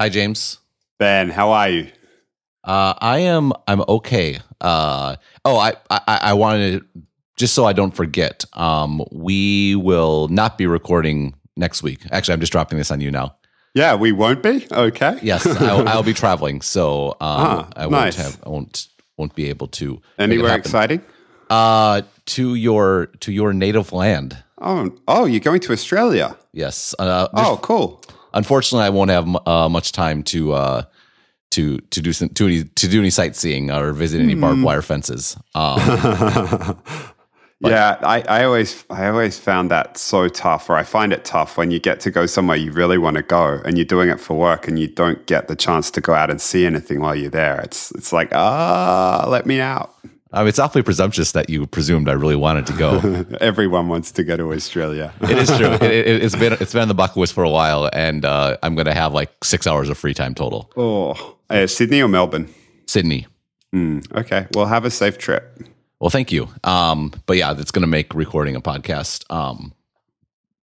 Hi, James. Ben, how are you? Uh, I am. I'm okay. Uh, oh, I, I I wanted to just so I don't forget. Um, we will not be recording next week. Actually, I'm just dropping this on you now. Yeah, we won't be. Okay. Yes, I'll, I'll be traveling, so um, Ah, I won't nice. have. I won't won't be able to. Anywhere exciting? Uh, to your to your native land. Oh, oh, you're going to Australia. Yes. Uh, Oh, cool. Unfortunately, I won't have uh, much time to uh, to to do some to any to do any sightseeing or visit any Hmm. barbed wire fences. Um, yeah, I, I always I always found that so tough, or I find it tough when you get to go somewhere you really want to go and you're doing it for work and you don't get the chance to go out and see anything while you're there. It's it's like, ah, let me out. I mean, it's awfully presumptuous that you presumed I really wanted to go. Everyone wants to go to Australia. it is true. It, it, it's been it's been on the bucket list for a while, and uh, I'm going to have like six hours of free time total. oh, uh, Sydney or Melbourne? Sydney. Hmm, okay, well, have a safe trip. Well, thank you. Um, but yeah, that's going to make recording a podcast um,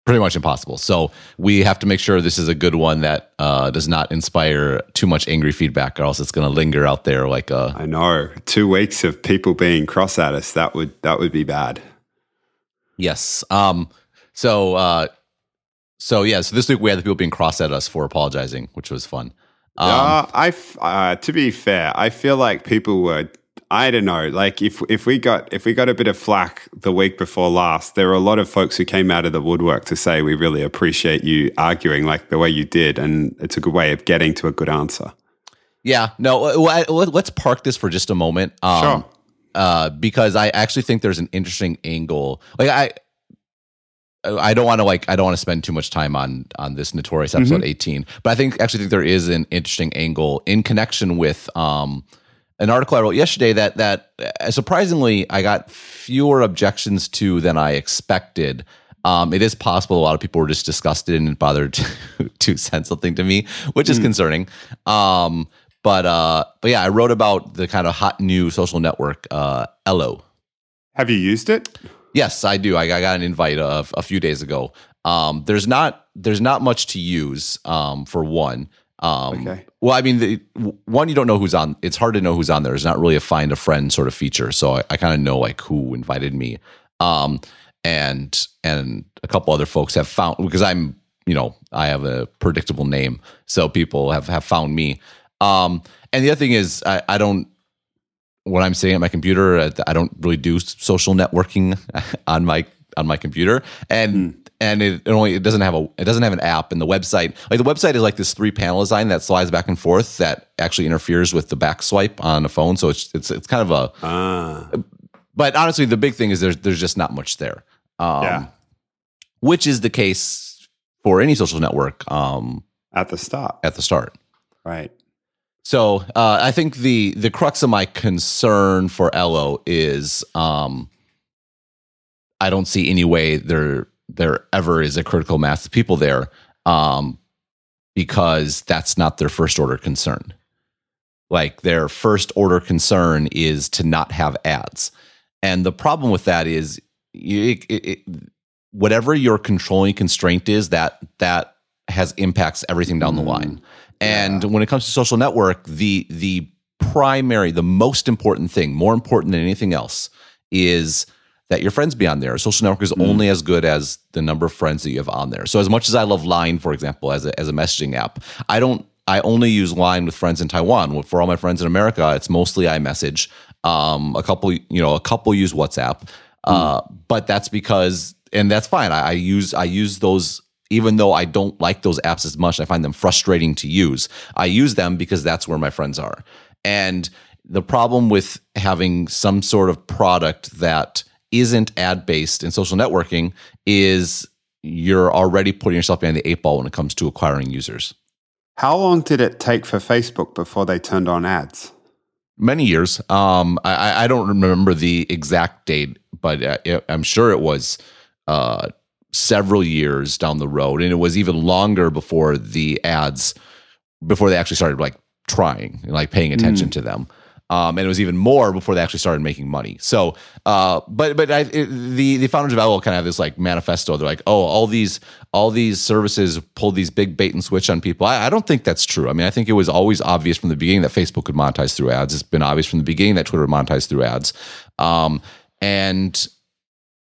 pretty much impossible. So we have to make sure this is a good one that uh, does not inspire too much angry feedback, or else it's going to linger out there like a I know. Two weeks of people being cross at us, that would that would be bad. Yes. Um. So. Uh. So yeah. So this week we had the people being cross at us for apologizing, which was fun. Um, uh, I f- uh, to be fair, I feel like people were. I don't know. Like if if we got if we got a bit of flack the week before last, there were a lot of folks who came out of the woodwork to say we really appreciate you arguing like the way you did, and it's a good way of getting to a good answer. yeah. No. uh, well, I- let- Let's park this for just a moment. Um, Sure. Uh, because I actually think there's an interesting angle. Like I. I don't want to like I don't want to spend too much time on on this notorious episode 18, but I think actually think there is an interesting angle in connection with um an article I wrote yesterday that that uh, surprisingly I got fewer objections to than I expected. Um, it is possible a lot of people were just disgusted and didn't bother to, to send something to me, which is concerning. Um, but uh, but yeah, I wrote about the kind of hot new social network, uh, Ello. Have you used it? Yes, I do. I, I got an invite a, a few days ago. Um, there's not there's not much to use um, for one. Um, Okay. Well, I mean, the, one you don't know who's on. It's hard to know who's on there. It's not really a find a friend sort of feature, so I, I kind of know like who invited me. Um, and and a couple other folks have found because I'm you know I have a predictable name, so people have have found me. Um, and the other thing is I, I don't when I'm sitting at my computer, I- I don't really do social networking on my on my computer, and and it, it only it doesn't have a it doesn't have an app, and the website like the website is like this three panel design that slides back and forth that actually interferes with the back swipe on a phone, so it's it's it's kind of a. Ah, But honestly, the big thing is there's there's just not much there, um, yeah. which is the case for any social network um, At the start, at the start. right? So uh, I think the the crux of my concern for Ello is um, I don't see any way there there ever is a critical mass of people there um, because that's not their first order concern. Like their first order concern is to not have ads, and the problem with that is you, it, it, whatever your controlling constraint is that that has impacts everything down the Mm. line. And when it comes to social network, the the primary, the most important thing, more important than anything else, is that your friends be on there. A social network is only as good as the number of friends that you have on there. So as much as I love Line, for example, as a as a messaging app, I don't I only use Line with friends in Taiwan. For all my friends in America, it's mostly iMessage. Um, a couple, you know, a couple use WhatsApp. Uh, but that's because, and that's fine. I, I use I use those even though I don't like those apps as much. I find them frustrating to use. I use them because that's where my friends are. And the problem with having some sort of product that isn't ad based in social networking is you're already putting yourself behind the eight ball when it comes to acquiring users. How long did it take for Facebook before they turned on ads? many years. Um, I- I, don't remember the exact date, but uh, I'm sure it was uh, several years down the road, and it was even longer before the ads, before they actually started like trying, and, like paying attention to them. Um, and it was even more before they actually started making money. So, uh, but but I, it, the the founders of Ello kind of have this like manifesto. They're like, oh, all these all these services pulled these big bait and switch on people. I, I don't think that's true. I mean, I think it was always obvious from the beginning that Facebook could monetize through ads. It's been obvious from the beginning that Twitter monetized through ads. Um, and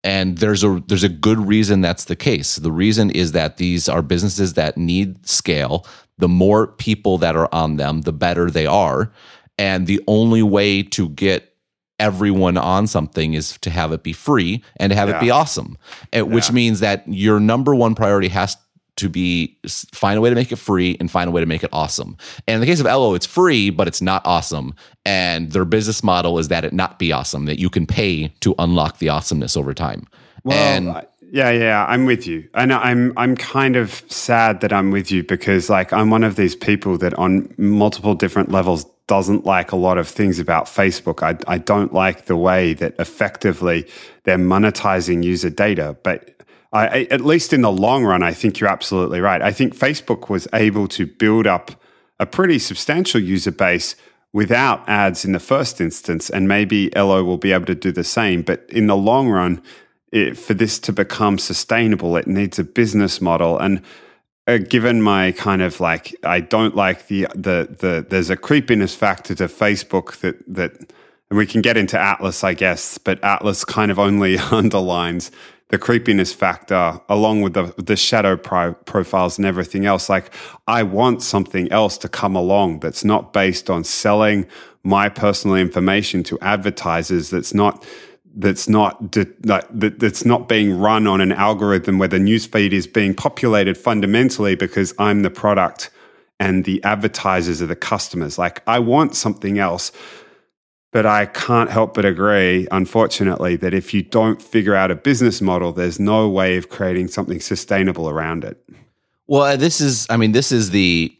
and there's a there's a good reason that's the case. The reason is that these are businesses that need scale. The more people that are on them, the better they are. And the only way to get everyone on something is to have it be free and to have it be awesome. And, which Yeah. means that your number one priority has to be find a way to make it free and find a way to make it awesome. And in the case of Ello, it's free, but it's not awesome. And their business model is that it not be awesome, that you can pay to unlock the awesomeness over time. and I- yeah, yeah, I'm with you, and I'm I'm kind of sad that I'm with you because like I'm one of these people that on multiple different levels doesn't like a lot of things about Facebook. I I don't like the way that effectively they're monetizing user data, but. I, at least in the long run, I think you're absolutely right. I think Facebook was able to build up a pretty substantial user base without ads in the first instance, and maybe Ello will be able to do the same. But in the long run, it, for this to become sustainable, it needs a business model. And uh, given my kind of like, I don't like the the the there's a creepiness factor to Facebook that that, and we can get into Atlas, I guess, but Atlas kind of only underlines the creepiness factor along with the the shadow pro- profiles and everything else. Like, I want something else to come along that's not based on selling my personal information to advertisers. That's not that's not that- that's not being run on an algorithm where the newsfeed is being populated fundamentally because I'm the product and the advertisers are the customers. Like I want something else, but I can't help but agree, unfortunately, that if you don't figure out a business model, there's no way of creating something sustainable around it. Well, uh, this is, I mean, this is the,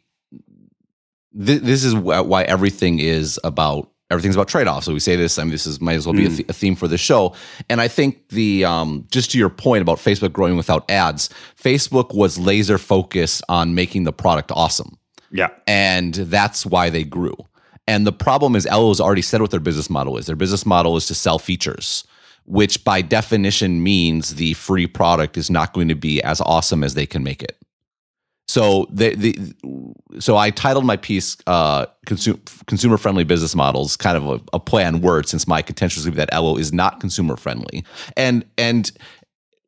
this is why everything is about, everything's about trade offs. So we say this, I mean, this is, might as well be a, th- a theme for the show. And I think the, um, just to your point about Facebook growing without ads, Facebook was laser focused on making the product awesome. Yeah. And that's why they grew. And the problem is, Ello's already said what their business model is. Their business model is to sell features, which by definition means the free product is not going to be as awesome as they can make it. So the, the so I titled my piece uh, consumer consumer friendly business models, kind of a, a play on words, since my contention is that Ello is not consumer friendly, and and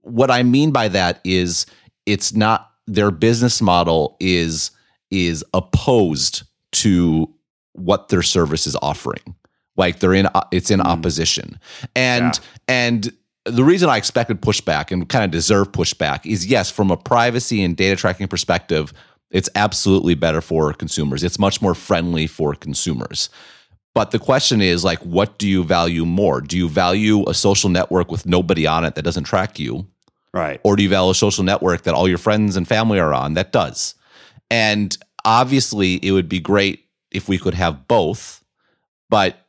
what I mean by that is it's not their business model is is opposed to what their service is offering. Like they're in it's in opposition. And Yeah. and the reason I expected pushback and kind of deserve pushback is yes, from a privacy and data tracking perspective, it's absolutely better for consumers. It's much more friendly for consumers. But the question is like what do you value more? Do you value a social network with nobody on it that doesn't track you? Right. or do you value a social network that all your friends and family are on that does? And obviously, it would be great if we could have both. But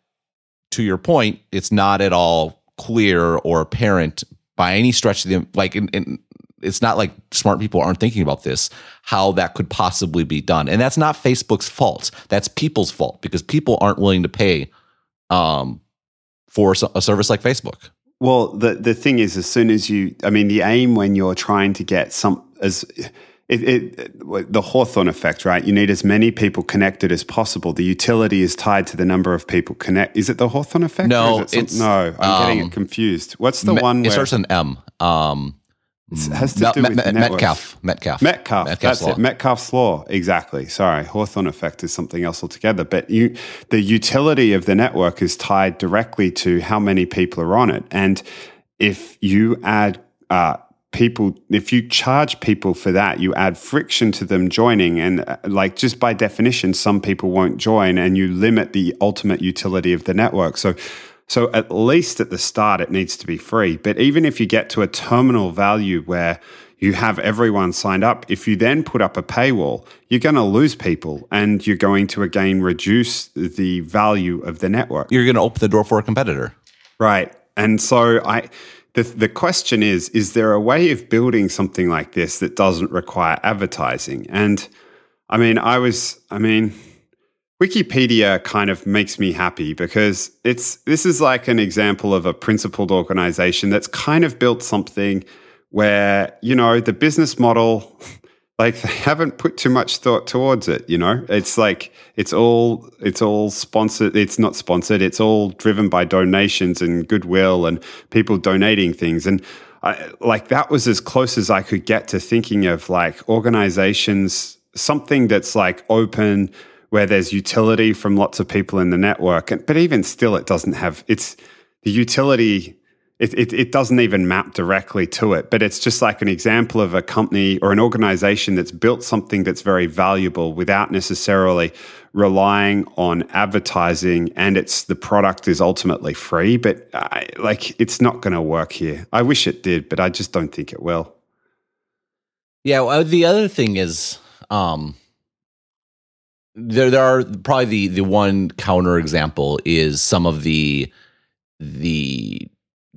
to your point, it's not at all clear or apparent by any stretch of the like. In, in, it's not like smart people aren't thinking about this, how that could possibly be done. And that's not Facebook's fault. That's people's fault because people aren't willing to pay um, for a service like Facebook. Well, the the thing is, as soon as you, I mean, the aim when you're trying to get some as it, it the Hawthorne effect, right? You need as many people connected as possible. The utility is tied to the number of people connect. Is it the Hawthorne effect? No, it some- it's, no. I'm getting um, it confused. What's the Me- one it where starts with an M. Um, it has to no, do with Met- Metcalfe. Metcalfe. Metcalfe. Metcalfe's that's law. it. Metcalfe's law. Exactly. Sorry. Hawthorne effect is something else altogether. But you, the utility of the network is tied directly to how many people are on it. And if you add uh, people, if you charge people for that, you add friction to them joining. And uh, like just by definition, some people won't join and you limit the ultimate utility of the network. So, so at least at the start, it needs to be free. But even if you get to a terminal value where you have everyone signed up, if you then put up a paywall, you're going to lose people and you're going to again reduce the value of the network. You're going to open the door for a competitor. Right. And so I the the question is is there a way of building something like this that doesn't require advertising? And I mean, I was I mean, Wikipedia kind of makes me happy because it's this is like an example of a principled organization that's kind of built something where you know the business model like they haven't put too much thought towards it you know? It's like it's all it's all sponsored it's not sponsored it's all driven by donations and goodwill and people donating things. And I, like that was as close as I could get to thinking of like organizations something that's like open where there's utility from lots of people in the network. But even still it doesn't have it's the utility it, it, it, doesn't even map directly to it, but it's just like an example of a company or an organization that's built something that's very valuable without necessarily relying on advertising and it's the product is ultimately free, but I, like it's not going to work here. I wish it did, but I just don't think it will. Yeah, well, the other thing is um there there are probably the the one counter example is some of the the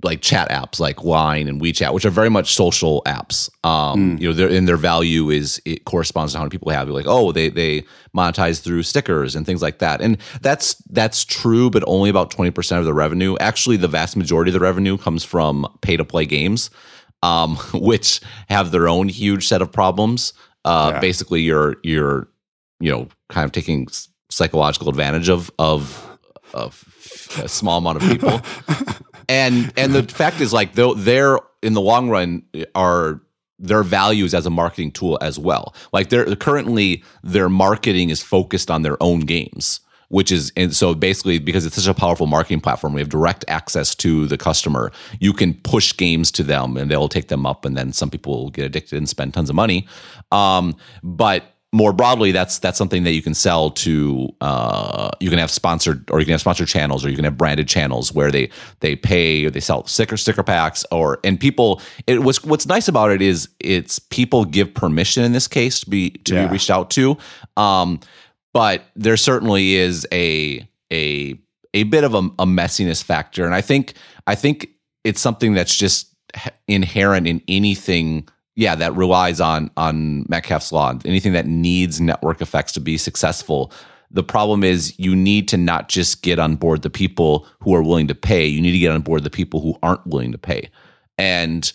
like chat apps like Line and WeChat, which are very much social apps. Um, mm. You know, their and their value is it corresponds to how many people have. You're like, oh, they they monetize through stickers and things like that, and that's that's true, but only about twenty percent of the revenue. Actually, the vast majority of the revenue comes from pay to play games, um, which have their own huge set of problems. Uh, yeah. Basically, you're you're you know kind of taking psychological advantage of of of a small amount of people. and and the fact is like though they're in the long run are their values as a marketing tool as well. Like they're currently their marketing is focused on their own games, which is and so basically because it's such a powerful marketing platform, we have direct access to the customer. You can push games to them and they'll take them up, and then some people will get addicted and spend tons of money. Um, but more broadly, that's that's something that you can sell to. Uh, you can have sponsored, or you can have sponsored channels, or you can have branded channels where they they pay or they sell sticker sticker packs, or and people. It was what's nice about it is it's people give permission in this case to be to yeah. be reached out to. Um, but there certainly is a a a bit of a, a messiness factor, and I think I think it's something that's just inherent in anything yeah, that relies on on Metcalfe's law. Anything that needs network effects to be successful. The problem is you need to not just get on board the people who are willing to pay. You need to get on board the people who aren't willing to pay. And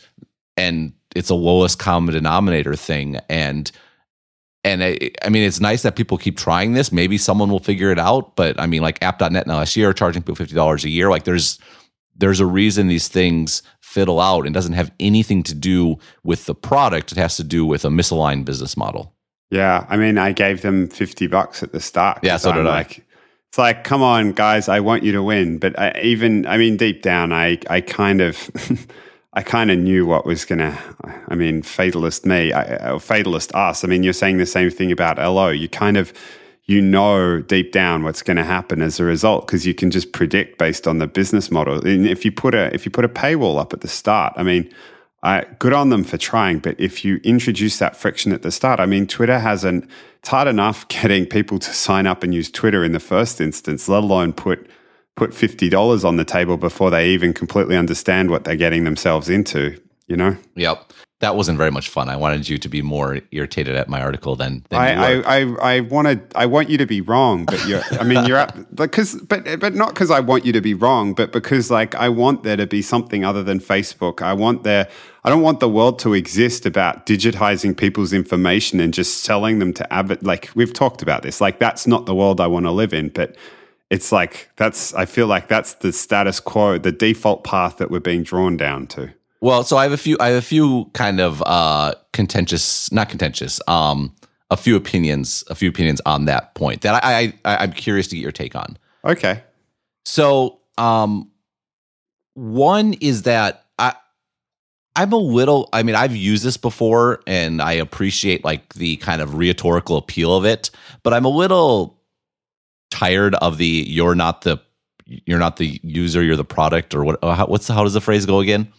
and it's a lowest common denominator thing. And and I, I, mean, it's nice that people keep trying this. Maybe someone will figure it out. But I mean, like App.net last year are charging people fifty dollars a year. Like there's there's a reason these things fiddle out and doesn't have anything to do with the product. It has to do with a misaligned business model. Yeah, I mean, I gave them fifty bucks at the start. Yeah, so I'm did like, I. It's like, come on, guys, I want you to win. But I, even, I mean, deep down, I, I kind of, I kind of knew what was gonna. I mean, fatalist me, I, fatalist us. I mean, you're saying the same thing about Ello. You kind of you know deep down what's going to happen as a result because you can just predict based on the business model. And if you put a if you put a paywall up at the start, I mean, I, good on them for trying. But if you introduce that friction at the start, I mean, Twitter hasn't. It's hard enough getting people to sign up and use Twitter in the first instance, let alone put put fifty dollars on the table before they even completely understand what they're getting themselves into. You know. Yep that wasn't very much fun. I wanted you to be more irritated at my article than, than I, I, I, I wanted I want you to be wrong, but you're I mean you're because but but not because I want you to be wrong, but because like I want there to be something other than Facebook. I want there I don't want the world to exist about digitizing people's information and just selling them to Abbott. Like we've talked about this. Like that's not the world I want to live in, but it's like that's I feel like that's the status quo, the default path that we're being drawn down to. Well, so I have a few. I have a few kind of uh, contentious, not contentious. Um, a few opinions, a few opinions on that point that I, I I'm curious to get your take on. Okay. So, um, one is that I I'm a little. I mean, I've used this before, and I appreciate like the kind of rhetorical appeal of it, but I'm a little tired of the "you're not the you're not the user, you're the product" or what? How, what's how does the phrase go again?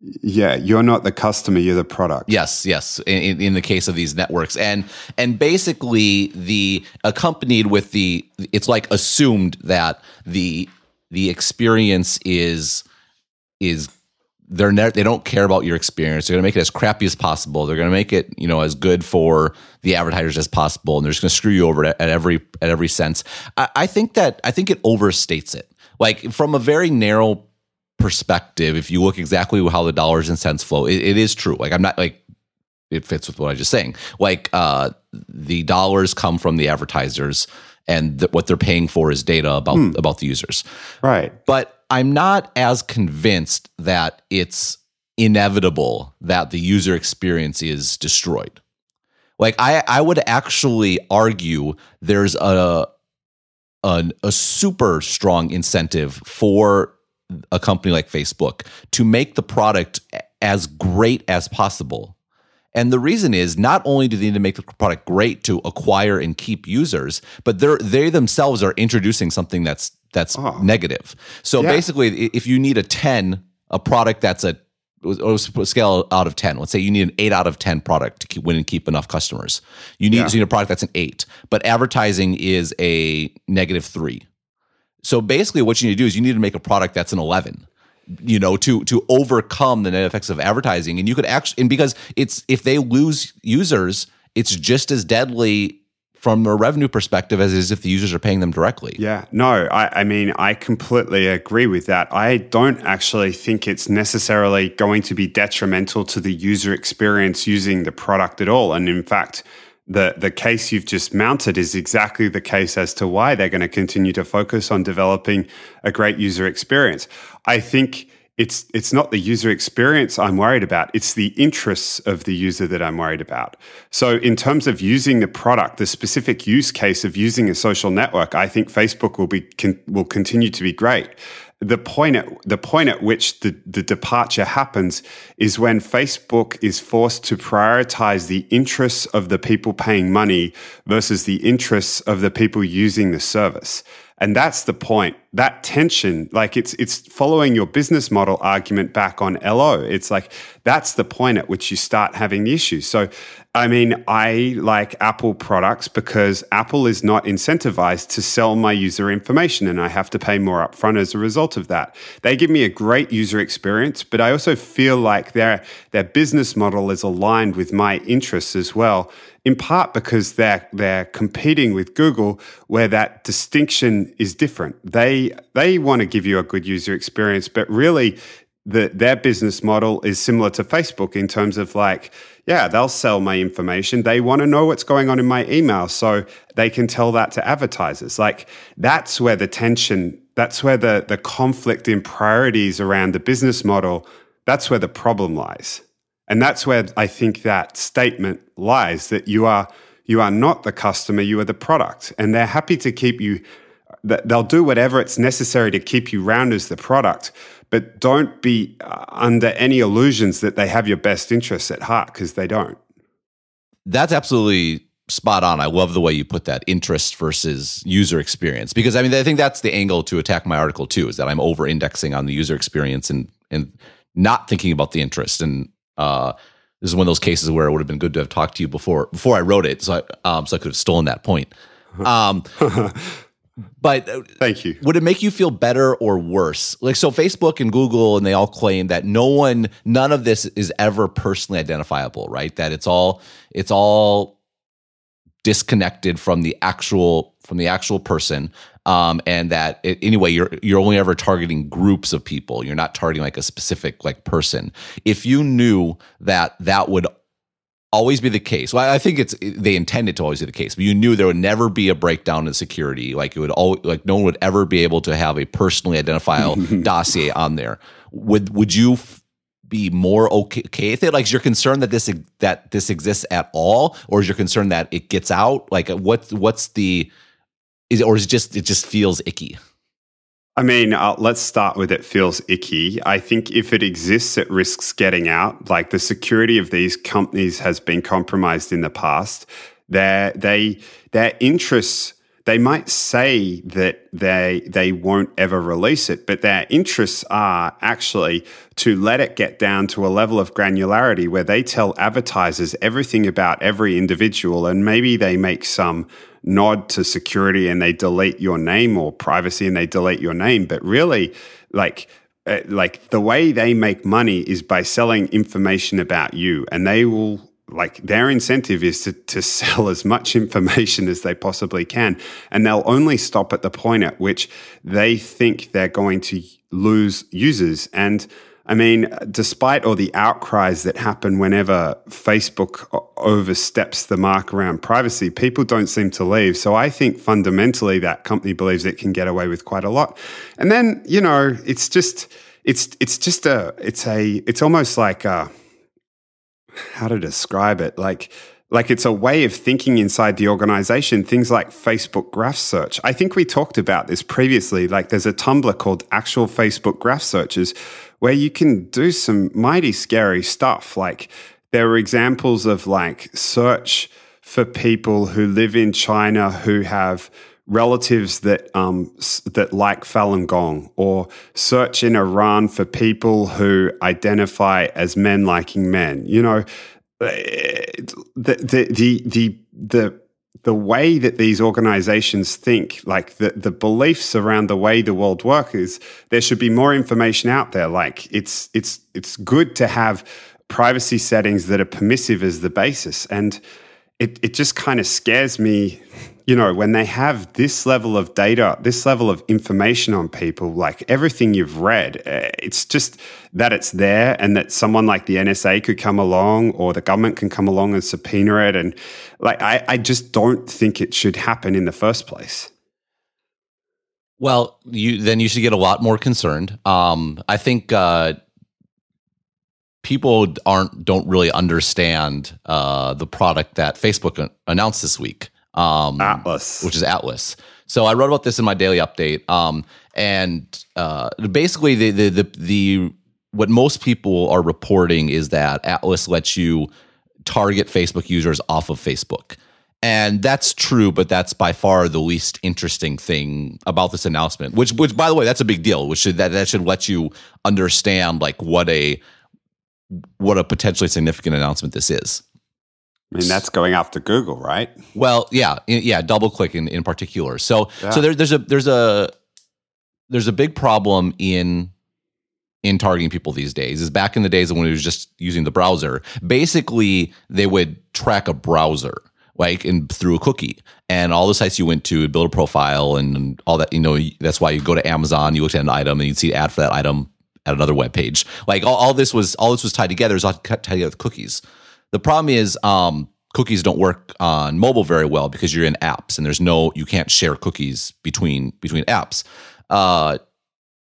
Yeah, you're not the customer; you're the product. Yes, yes. In, in, the case of these networks, and and basically the accompanied with the, it's like assumed that the the experience is is they're ne- they don't care about your experience. They're going to make it as crappy as possible. They're going to make it you know as good for the advertisers as possible, and they're just going to screw you over at, at every at every sense. I, I think that I think it overstates it. Like from a very narrow perspective, if you look exactly how the dollars and cents flow, it, it is true. Like I'm not like it fits with what I was just saying. Like uh, the dollars come from the advertisers, and th- what they're paying for is data about hmm. about the users. Right. But I'm not as convinced that it's inevitable that the user experience is destroyed. Like I, I would actually argue there's a, a, a super strong incentive for a company like Facebook to make the product as great as possible. And the reason is not only do they need to make the product great to acquire and keep users, but they they themselves are introducing something that's that's oh. negative. So yeah. basically, if you need a ten, a product that's a scale out of 10 let's say you need an 8 out of 10 product to keep, win and keep enough customers you need, yeah. you need a product that's an 8 but advertising is a negative 3 so basically, what you need to do is you need to make a product that's an 11 you know to to overcome the net effects of advertising. And you could actually and because it's if they lose users it's just as deadly from a revenue perspective as is if the users are paying them directly. Yeah. No I, I mean i completely agree with that. I don't actually think it's necessarily going to be detrimental to the user experience using the product at all. And in fact the the case you've just mounted is exactly the case as to why they're going to continue to focus on developing a great user experience. I think it's it's not the user experience I'm worried about. It's the interests of the user that I'm worried about. So in terms of using the product, the specific use case of using a social network, I think Facebook will be can, will continue to be great the point at the point at which the, the departure happens is when Facebook is forced to prioritize the interests of the people paying money versus the interests of the people using the service. And that's the point. That tension, like it's it's following your business model argument back on Ello. It's like that's the point at which you start having the issues. So I mean, I like Apple products because Apple is not incentivized to sell my user information and I have to pay more upfront as a result of that. They give me a great user experience, but I also feel like their their business model is aligned with my interests as well, in part because they're they're competing with Google where that distinction is different. They they want to give you a good user experience, but really the, their business model is similar to Facebook in terms of like, yeah, they'll sell my information. They want to know what's going on in my email so they can tell that to advertisers. Like that's where the tension, that's where the, the conflict in priorities around the business model, that's where the problem lies. And that's where I think that statement lies that you are you are not the customer, you are the product. And they're happy to keep you they'll do whatever it's necessary to keep you round as the product but don't be uh, under any illusions that they have your best interests at heart because they don't. That's absolutely spot on. I love the way you put that interest versus user experience because I mean I think that's the angle to attack my article too is that I'm over indexing on the user experience and and not thinking about the interest and uh, this is one of those cases where it would have been good to have talked to you before before I wrote it so I, um, so I could have stolen that point. Um, but uh, thank you. Would it make you feel better or worse? Like so Facebook and Google and they all claim that no one none of this is ever personally identifiable, right? That it's all it's all disconnected from the actual from the actual person um, and that it, anyway you're you're only ever targeting groups of people you're not targeting like a specific like person if you knew that that would always be the case. Well, I think it's they intended to always be the case, but you knew there would never be a breakdown in security. Like it would all like no one would ever be able to have a personally identifiable dossier on there. Would would you f- be more okay, okay with it? Like, is your concern that this that this exists at all, or is your concern that it gets out? Like, what what's the is or is it just it just feels icky? I mean, uh, let's start with it feels icky. I think if it exists, it risks getting out. Like the security of these companies has been compromised in the past. Their they their interests they might say that they they won't ever release it, but their interests are actually to let it get down to a level of granularity where they tell advertisers everything about every individual, and maybe they make some nod to security and they delete your name or privacy and they delete your name. But really, like uh, like the way they make money is by selling information about you, and they will like their incentive is to, to sell as much information as they possibly can. And they'll only stop at the point at which they think they're going to lose users. And I mean, despite all the outcries that happen whenever Facebook oversteps the mark around privacy, people don't seem to leave. So I think fundamentally that company believes it can get away with quite a lot. And then, you know, it's just, it's, it's just a, it's a, it's almost like a, how to describe it? Like, like it's a way of thinking inside the organization things like facebook graph search i think we talked about this previously like there's a tumblr called actual facebook graph searches where you can do some mighty scary stuff like there are examples of like search for people who live in china who have relatives that um, that like Falun Gong, or search in Iran for people who identify as men liking men. You know, the the the the the the way that these organizations think, like the, the beliefs around the way the world works, is there should be more information out there. Like it's it's it's good to have privacy settings that are permissive as the basis. And it, it just kind of scares me you know, when they have this level of data, this level of information on people, like everything you've read, eh, it's just that it's there and that someone like the NSA could come along or the government can come along and subpoena it. And like, I, I just don't think it should happen in the first place. Well, you then you should get a lot more concerned. Um, I think uh, people aren't don't really understand uh, the product that Facebook announced this week um, Atlas, which is Atlas. So I wrote about this in my daily update, um, and uh, basically the, the the the what most people are reporting is that Atlas lets you target Facebook users off of Facebook. And that's true, but that's by far the least interesting thing about this announcement. Which, which, by the way, that's a big deal. Which should that that should let you understand like what a what a potentially significant announcement this is. I mean, that's going after Google, right? Well, yeah, yeah, DoubleClick in, in particular. So, yeah. so there, there's a there's a there's a big problem in in targeting people these days. Is back in the days when it was just using the browser. Basically, they would track a browser like in through a cookie and all the sites you went to would build a profile and all that you know that's why you go to amazon you look at an item and you'd see an ad for that item at another web page like all, all this was all this was tied together is all tied together with cookies the problem is um, cookies don't work on mobile very well because you're in apps and there's no you can't share cookies between between apps. Uh,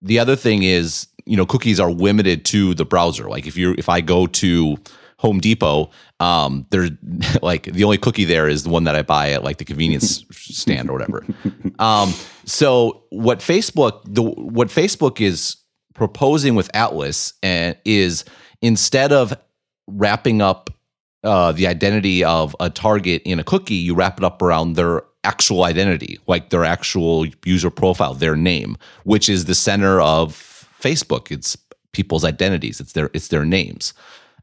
the other thing is you know cookies are limited to the browser. Like if you if I go to Home Depot, um, there's like the only cookie there is the one that I buy at like the convenience stand or whatever. Um, so what Facebook the what Facebook is proposing with Atlas and is instead of wrapping up uh, the identity of a target in a cookie, you wrap it up around their actual identity, like their actual user profile, their name, which is the center of Facebook. It's people's identities. It's their it's their names.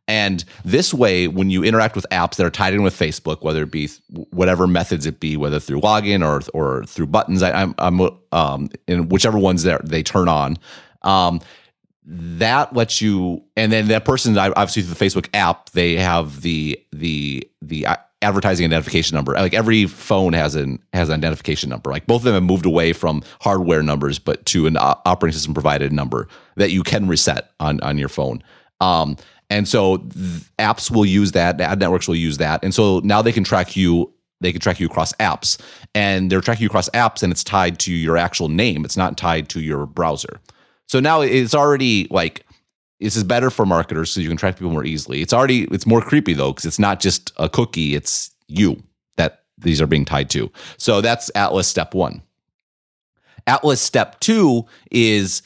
And this way, when you interact with apps that are tied in with Facebook, whether it be whatever methods it be, whether through login or or through buttons, I, I'm, I'm um, in whichever ones that they turn on, um, that lets you and then that person obviously through the facebook app they have the the the advertising identification number. Like every phone has an has an identification number. Like both of them have moved away from hardware numbers but to an operating system provided number that you can reset on on your phone. Um and so apps will use that ad networks will use that. And so now they can track you they can track you across apps. And they're tracking you across apps and it's tied to your actual name. It's not tied to your browser so now it's already like this is better for marketers so you can track people more easily. It's already it's more creepy though because it's not just a cookie; it's you that these are being tied to. So that's Atlas step one. Atlas step two is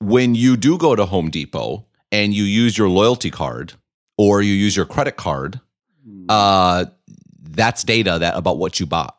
when you do go to Home Depot and you use your loyalty card or you use your credit card, hmm. uh, that's data that about what you bought.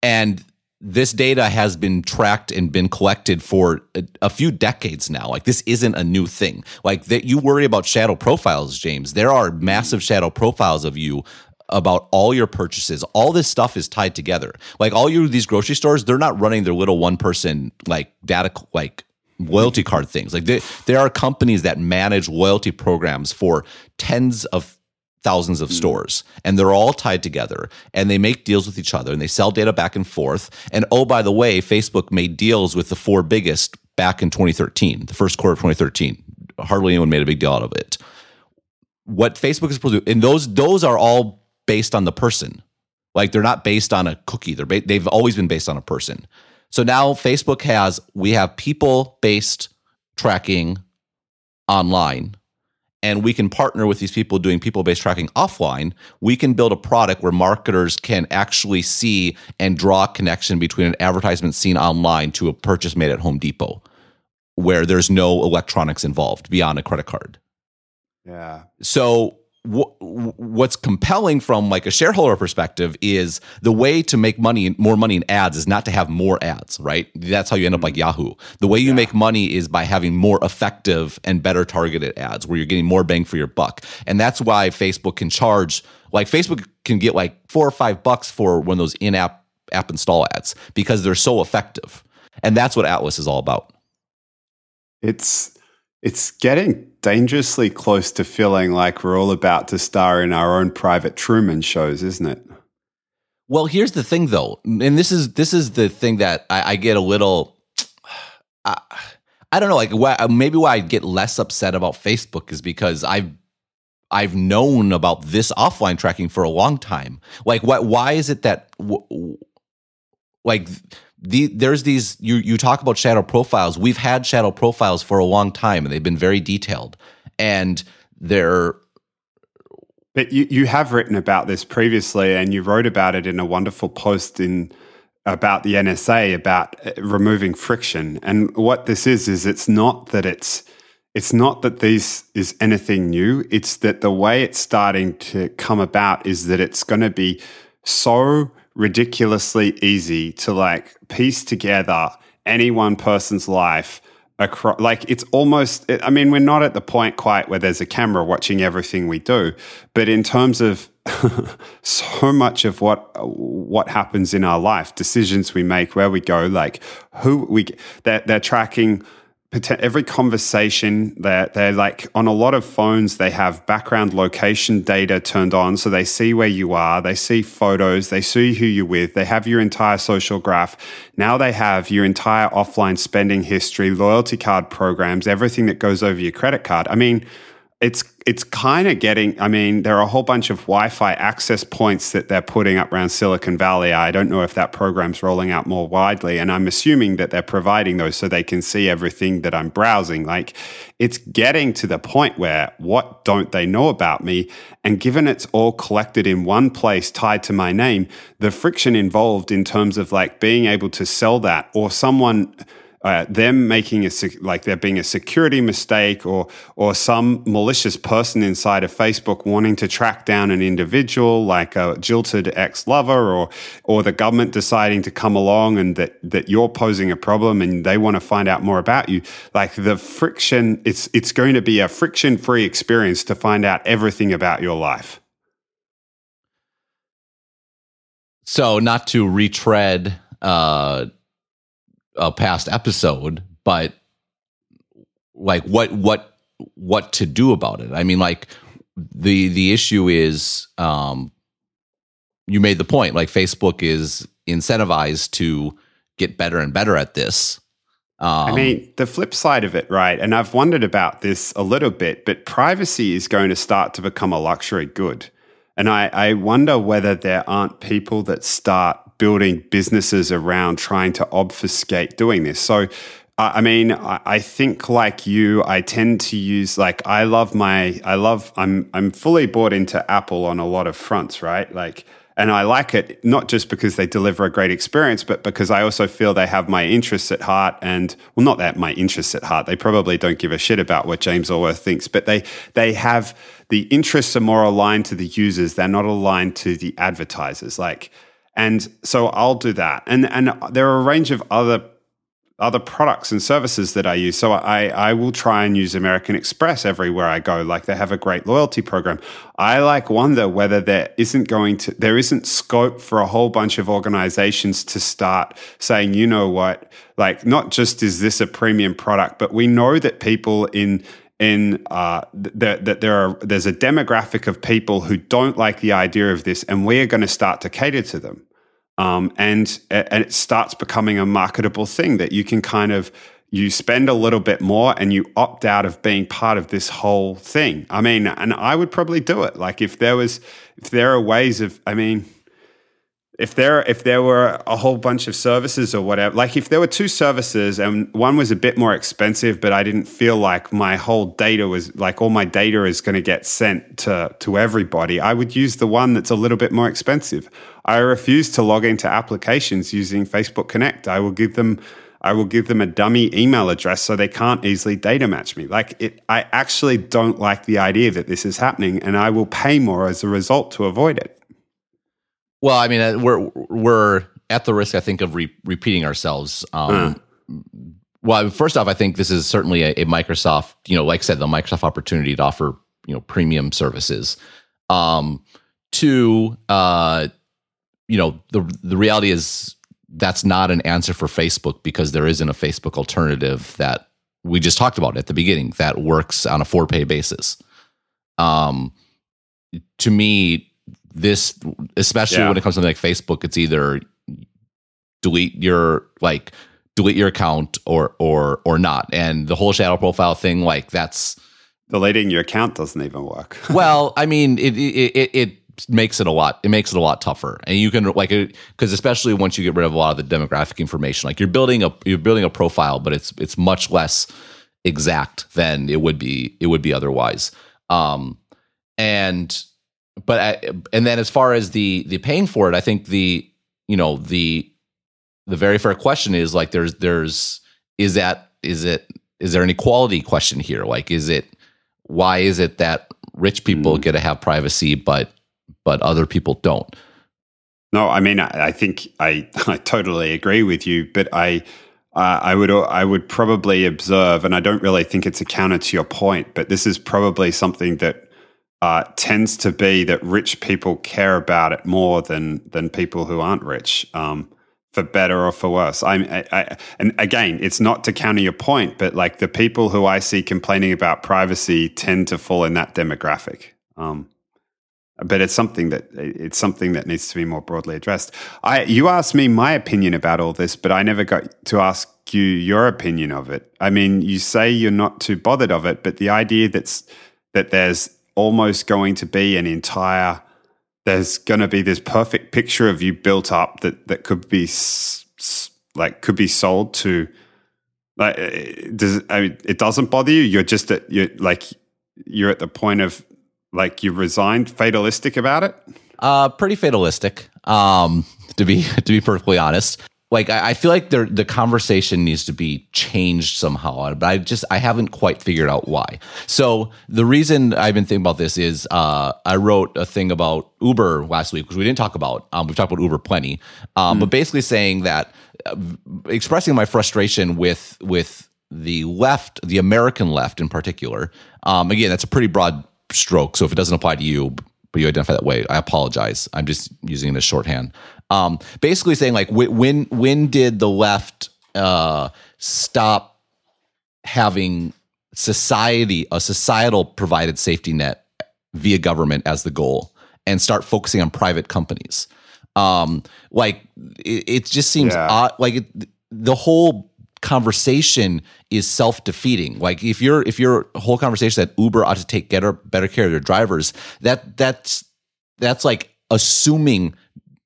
And this data has been tracked and been collected for a, a, few decades now. Like this isn't a new thing. Like that you worry about shadow profiles, James. There are massive shadow profiles of you about all your purchases. All this stuff is tied together. Like all you these grocery stores, they're not running their little one person like data like loyalty card things. Like there, there are companies that manage loyalty programs for tens of thousands of hmm. stores and they're all tied together and they make deals with each other and they sell data back and forth. And oh, by the way, Facebook made deals with the four biggest back in 2013, the first quarter of 2013. Hardly anyone made a big deal out of it. What Facebook is supposed to do, and those those are all based on the person. Like they're not based on a cookie. They're ba- they've always been based on a person. So now Facebook has we have people based tracking online and we can partner with these people doing people based tracking offline, we can build a product where marketers can actually see and draw a connection between an advertisement seen online to a purchase made at Home Depot where there's no electronics involved beyond a credit card. Yeah. So what's compelling from like a shareholder perspective is the way to make money more money in ads is not to have more ads right? That's how you end up like mm-hmm. yahoo. The way you yeah. make money is by having more effective and better targeted ads where you're getting more bang for your buck. And that's why facebook can charge like facebook can get like four or five bucks for one of those in-app app install ads because they're so effective. And that's what atlas is all about. It's it's getting dangerously close to feeling like we're all about to star in our own private Truman shows, isn't it? Well, here's the thing, though, and this is this is the thing that I, I get a little. I, I don't know, like why, maybe why I get less upset about Facebook is because I've I've known about this offline tracking for a long time. Like, what? Why is it that like the, there's these you you talk about shadow profiles. We've had shadow profiles for a long time, and they've been very detailed, and they're. But you you have written about this previously, and you wrote about it in a wonderful post in about the NSA about uh, removing friction. And what this is is it's not that it's it's not that this is anything new. It's that the way it's starting to come about is that it's going to be so ridiculously easy to like piece together any one person's life across like it's almost i mean we're not at the point quite where there's a camera watching everything we do but in terms of so much of what what happens in our life decisions we make where we go like who we they're, they're tracking every conversation that they're, they're like on a lot of phones they have background location data turned on so they see where you are they see photos they see who you're with they have your entire social graph. Now they have your entire offline spending history loyalty card programs everything that goes over your credit card. I mean it's it's kind of getting i mean there are a whole bunch of wi-fi access points that they're putting up around silicon valley. I don't know if that program's rolling out more widely and i'm assuming that they're providing those so they can see everything that i'm browsing. Like it's getting to the point where what don't they know about me? And given it's all collected in one place tied to my name the friction involved in terms of like being able to sell that or someone uh, them making a like there being a security mistake or or some malicious person inside of Facebook wanting to track down an individual like a jilted ex-lover or or the government deciding to come along and that that you're posing a problem and they want to find out more about you. Like the friction it's it's going to be a friction-free experience to find out everything about your life. So not to retread uh a past episode, but like what what what to do about it. I mean, like the the issue is um you made the point like Facebook is incentivized to get better and better at this. Um, I mean, the flip side of it, right? And I've wondered about this a little bit, but privacy is going to start to become a luxury good. And I, I wonder whether there aren't people that start building businesses around trying to obfuscate doing this. So, I mean, I think like you, I tend to use like I love my I love I'm I'm fully bought into Apple on a lot of fronts, right? Like and I like it not just because they deliver a great experience, but because I also feel they have my interests at heart. And well, not that my interests at heart. They probably don't give a shit about what James Allworth thinks, but they they have the interests are more aligned to the users. They're not aligned to the advertisers. Like and so I'll do that. And and there are a range of other other products and services that I use. So I, I will try and use American Express everywhere I go. Like they have a great loyalty program. I like wonder whether there isn't going to there isn't scope for a whole bunch of organizations to start saying, you know what, like not just is this a premium product, but we know that people in in uh, that, that there are there's a demographic of people who don't like the idea of this, and we are going to start to cater to them. Um, and and it starts becoming a marketable thing that you can kind of you spend a little bit more and you opt out of being part of this whole thing. I mean, and I would probably do it. Like if there was if there are ways of I mean if there if there were a whole bunch of services or whatever like if there were two services and one was a bit more expensive but i didn't feel like my whole data was like all my data is going to get sent to to everybody i would use the one that's a little bit more expensive i refuse to log into applications using facebook connect i will give them I will give them a dummy email address so they can't easily data match me. Like it, I actually don't like the idea that this is happening, and I will pay more as a result to avoid it. Well, I mean, uh, we're we're at the risk, I think, of re- repeating ourselves. Um, Well, first off, I think this is certainly a, a, Microsoft, you know, like I said, the Microsoft opportunity to offer you know premium services. Um, two, uh, you know, the the reality is that's not an answer for Facebook because there isn't a Facebook alternative that we just talked about at the beginning that works on a for pay basis. Um, to me, this especially yeah. when it comes to like facebook it's either delete your like delete your account or or or not. And the whole shadow profile thing like that's deleting your account doesn't even work. Well i mean it, it it, it makes it a lot it makes it a lot tougher. And you can like because especially once you get rid of a lot of the demographic information like you're building a you're building a profile but it's it's much less exact than it would be it would be otherwise. Um and but I, and then as far as the the paying for it, I think the you know the the very fair question is like there's there's is that is it is there an equality question here? Like is it why is it that rich people mm. get to have privacy but but other people don't? No, I mean I, I think I I totally agree with you, but I. Uh, I would I would probably observe, and I don't really think it's a counter to your point, but this is probably something that uh, tends to be that rich people care about it more than than people who aren't rich, um, for better or for worse. I'm, I, I, and again, it's not to counter your point, but like the people who I see complaining about privacy tend to fall in that demographic. Um, but it's something that it's something that needs to be more broadly addressed. I you asked me my opinion about all this, but I never got to ask you your opinion of it. I mean, you say you're not too bothered of it, but the idea that's that there's almost going to be an entire there's going to be this perfect picture of you built up that that could be like could be sold to like uh, does I mean, it doesn't bother you? You're just at you're like you're at the point of like you resigned fatalistic about it? Uh pretty fatalistic um to be to be perfectly honest like I, I feel like the the conversation needs to be changed somehow, but I just I haven't quite figured out why. So the reason I've been thinking about this is uh, I wrote a thing about Uber last week, which we didn't talk about. Um, we've talked about Uber plenty, um, mm. but basically saying that uh, expressing my frustration with with the left, the American left in particular. Um, again, that's a pretty broad stroke, so if it doesn't apply to you, but you identify that way, I apologize. I'm just using it as shorthand. Um, basically saying like when when did the left uh, stop having society a societal provided safety net via government as the goal and start focusing on private companies? Um, like it, it just seems yeah. odd, like it, the whole conversation is self-defeating like if you're if your whole conversation that uber ought to take better better care of their drivers that that's that's like assuming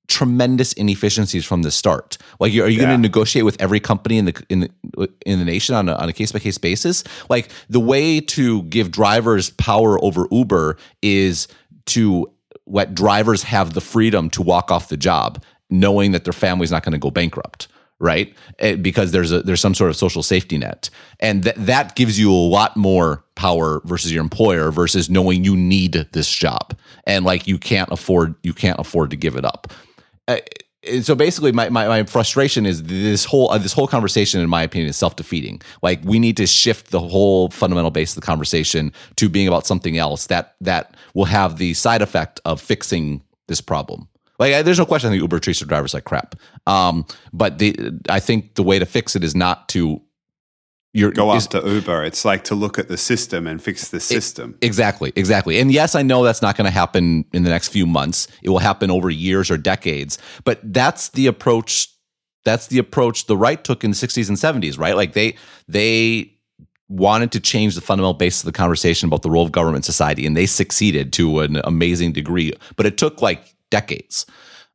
tremendous inefficiencies from the start. Like, are you yeah. going to negotiate with every company in the in the in the nation on a, on a case by case basis? Like, the way to give drivers power over Uber is to let drivers have the freedom to walk off the job, knowing that their family's not going to go bankrupt right? Eh, because there's a there's some sort of social safety net, and that that gives you a lot more power versus your employer versus knowing you need this job and like you can't afford you can't afford to give it up. Uh, so basically my, my, my frustration is this whole uh, this whole conversation in my opinion is self-defeating. Like we need to shift the whole fundamental base of the conversation to being about something else that that will have the side effect of fixing this problem. Like there's no question that uber treats their drivers like crap. Um, but the i think the way to fix it is not to you're, go after Uber. It's like to look at the system and fix the system. exactly, exactly. And yes, I know that's not going to happen in the next few months. It will happen over years or decades. But that's the approach. That's the approach the right took in the 60s and 70s, right? Like they they wanted to change the fundamental basis of the conversation about the role of government society, and they succeeded to an amazing degree. But it took like decades.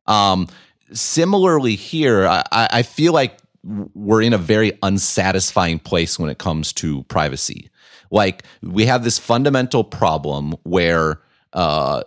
Um, similarly, here, I, I feel like we're in a very unsatisfying place when it comes to privacy. Like we have this fundamental problem where uh,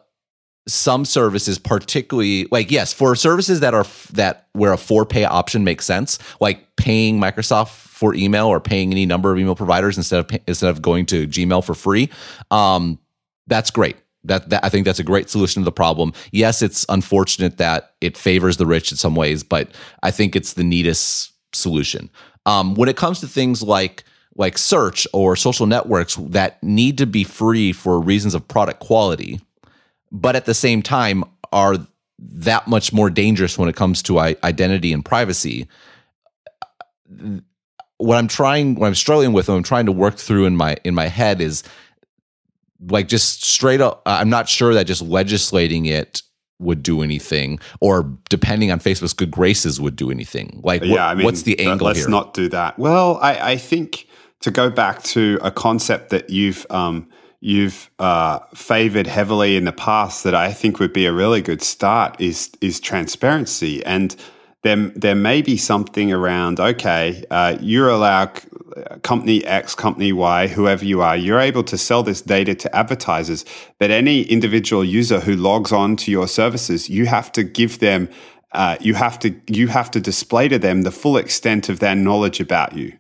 some services, particularly like yes, for services that are that where a for pay option makes sense, like paying Microsoft for email or paying any number of email providers instead of instead of going to Gmail for free, um, that's great. That, that I think that's a great solution to the problem. Yes, it's unfortunate that it favors the rich in some ways, but I think it's the neatest solution. Um, when it comes to things like like search or social networks that need to be free for reasons of product quality, but at the same time are that much more dangerous when it comes to identity and privacy. What I'm trying, what I'm struggling with, what I'm trying to work through in my in my head is like just straight up. I'm not sure that just legislating it would do anything, or depending on Facebook's good graces, would do anything. Like, yeah, what, I mean, what's the angle let's here? not do that. Well, I, I, think to go back to a concept that you've um, you've uh, favored heavily in the past, that I think would be a really good start is is transparency and there, there may be something around, okay, uh, you allow company X, company Y, whoever you are, you're able to sell this data to advertisers. But any individual user who logs on to your services, you have to give them, uh, you have to, you have to display to them the full extent of their knowledge about you.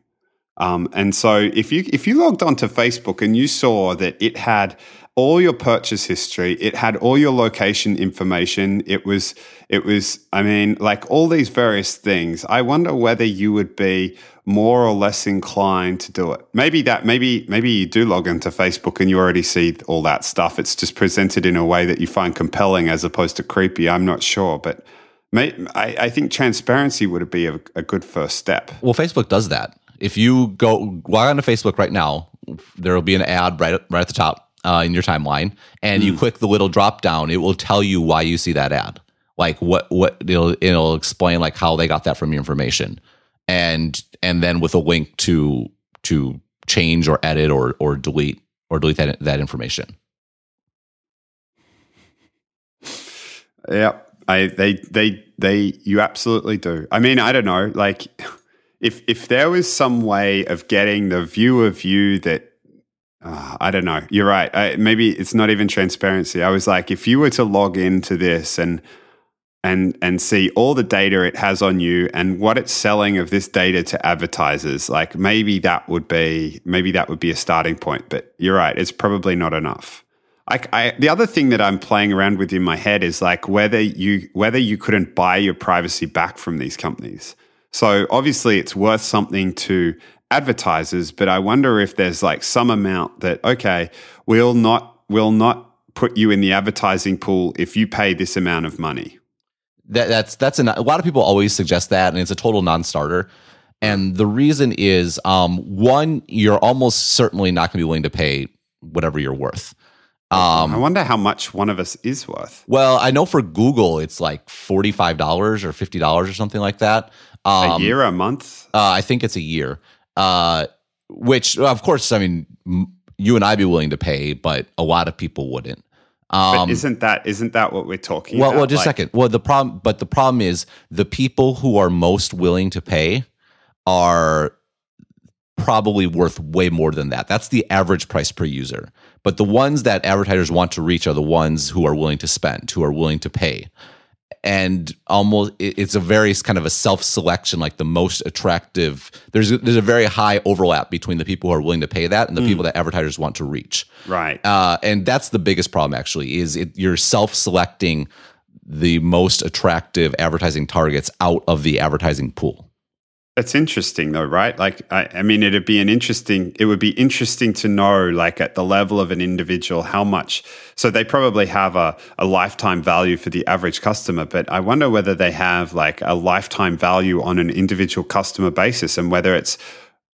Um, and so if you if you logged onto Facebook and you saw that it had all your purchase history. It had all your location information. It was, it was, I mean, like all these various things. I wonder whether you would be more or less inclined to do it. Maybe that, maybe, maybe you do log into Facebook and you already see all that stuff. It's just presented in a way that you find compelling as opposed to creepy. I'm not sure, but may, I, I, think transparency would be a, a good first step. Well, Facebook does that. If you go log onto Facebook right now, there will be an ad right right at the top uh, in your timeline and mm. you hmm. click the little drop down, it will tell you why you see that ad. Like what what it'll it'll explain like how they got that from your information, and and then with a link to to change or edit or or delete or delete that that information. Yeah, I they they they you absolutely do. I mean, I don't know, like if if there was some way of getting the view of you that uh, I don't know. You're right. I, maybe it's not even transparency. I was like, if you were to log into this and and and see all the data it has on you and what it's selling of this data to advertisers, like maybe that would be maybe that would be a starting point. But you're right. It's probably not enough. I, I, the other thing that I'm playing around with in my head is like whether you whether you couldn't buy your privacy back from these companies. So obviously, it's worth something to advertisers, but I wonder if there's like some amount that okay, we'll not we'll not put you in the advertising pool if you pay this amount of money. That, that's that's an, a lot of people always suggest that, and it's a total non-starter. And the reason is, um, one, you're almost certainly not going to be willing to pay whatever you're worth. Um, I wonder how much one of us is worth. Well, I know for Google, it's like forty-five dollars or fifty dollars or something like that. Um, a year, a month? Uh, I think it's a year uh, which of course, I mean, you and I'd be willing to pay, but a lot of people wouldn't. Um, but isn't that isn't that what we're talking well, about? Well, just like, a second. Well, the problem, but the problem is the people who are most willing to pay are probably worth way more than that. That's the average price per user. But the ones that advertisers want to reach are the ones who are willing to spend, who are willing to pay and almost it's a very kind of a self selection like the most attractive there's a, there's a very high overlap between the people who are willing to pay that and the mm. people that advertisers want to reach right uh, and that's the biggest problem actually is it, you're self selecting the most attractive advertising targets out of the advertising pool. That's interesting, though, right? Like, I, I, mean, it'd be an interesting. It would be interesting to know, like, at the level of an individual, how much. So they probably have a, a lifetime value for the average customer, but I wonder whether they have like a lifetime value on an individual customer basis, and whether it's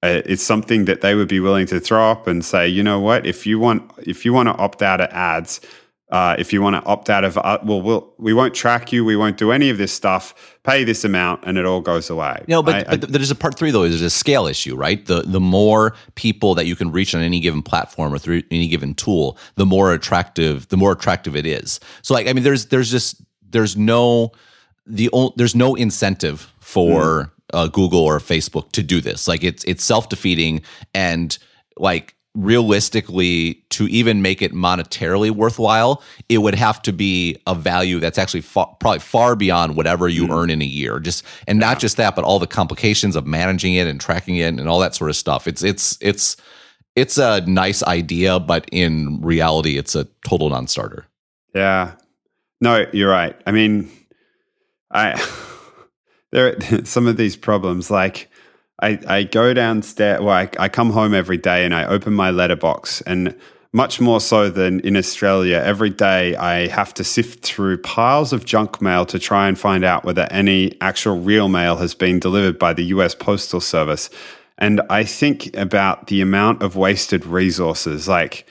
uh, it's something that they would be willing to throw up and say, you know what, if you want, if you want to opt out of ads, uh, if you want to opt out of, uh, well, we'll, we won't track you. We won't do any of this stuff. Pay this amount, and it all goes away. No, but, I, but there's a part three though. There's a scale issue, right? The the more people that you can reach on any given platform or through any given tool, the more attractive the more attractive it is. So, like, I mean, there's there's just there's no the there's no incentive for mm. uh, Google or Facebook to do this. Like, it's it's self defeating and like realistically to even make it monetarily worthwhile it would have to be a value that's actually far, probably far beyond whatever you mm. earn in a year. Just and yeah. not just that but all the complications of managing it and tracking it and all that sort of stuff. It's it's it's it's a nice idea but in reality it's a total non-starter. Yeah. No you're right. I mean i there are some of these problems like I, I go downstairs, well, I, I come home every day and I open my letterbox. And much more so than in Australia, every day I have to sift through piles of junk mail to try and find out whether any actual real mail has been delivered by the US Postal Service. And I think about the amount of wasted resources, like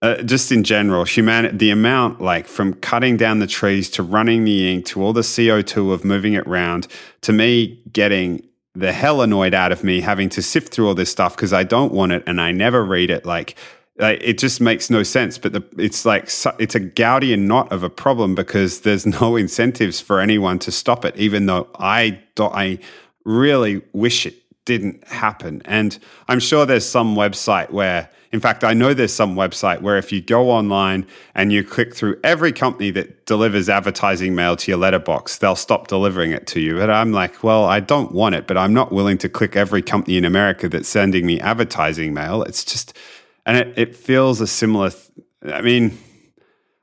uh, just in general, humanity, the amount, like from cutting down the trees to running the ink to all the CO2 of moving it around, to me getting the hell annoyed out of me having to sift through all this stuff because I don't want it and I never read it. Like, like it just makes no sense. But the, it's like it's a Gordian knot of a problem because there's no incentives for anyone to stop it, even though I don't, I really wish it didn't happen. And I'm sure there's some website where in fact, I know there's some website where if you go online and you click through every company that delivers advertising mail to your letterbox, they'll stop delivering it to you. But I'm like, well, I don't want it, but I'm not willing to click every company in America that's sending me advertising mail. It's just, and it, it feels a similar, th- I mean,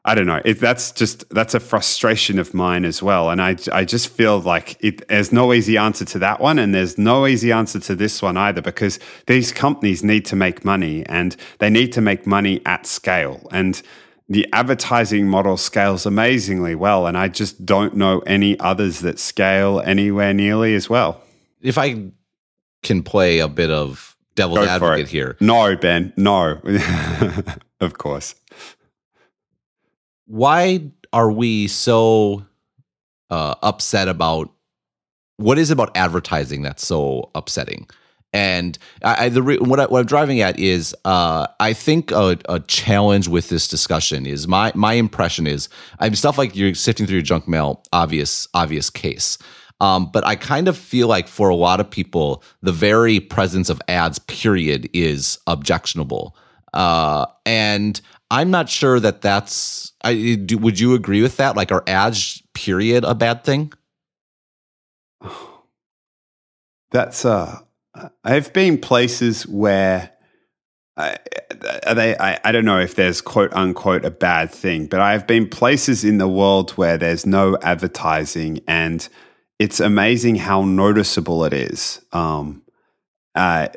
I don't know. It, that's just that's a frustration of mine as well, and I I just feel like it, there's no easy answer to that one, and there's no easy answer to this one either, because these companies need to make money, and they need to make money at scale, and the advertising model scales amazingly well, and I just don't know any others that scale anywhere nearly as well. If I can play a bit of devil's advocate here, no, Ben, no, of course why are we so uh, upset about what is about advertising that's so upsetting? And I, I the what, I, what I'm driving at is uh, I think a, a, challenge with this discussion is my my impression is I mean stuff like you're sifting through your junk mail, obvious obvious case. Um, but I kind of feel like for a lot of people, the very presence of ads, period, is objectionable. Uh, and I'm not sure that that's. I do, would you agree with that? Like, are ads period a bad thing? That's uh, I've been places where. I, they, I, I don't know if there's quote unquote a bad thing, but I've been places in the world where there's no advertising, and it's amazing how noticeable it is. Um, uh,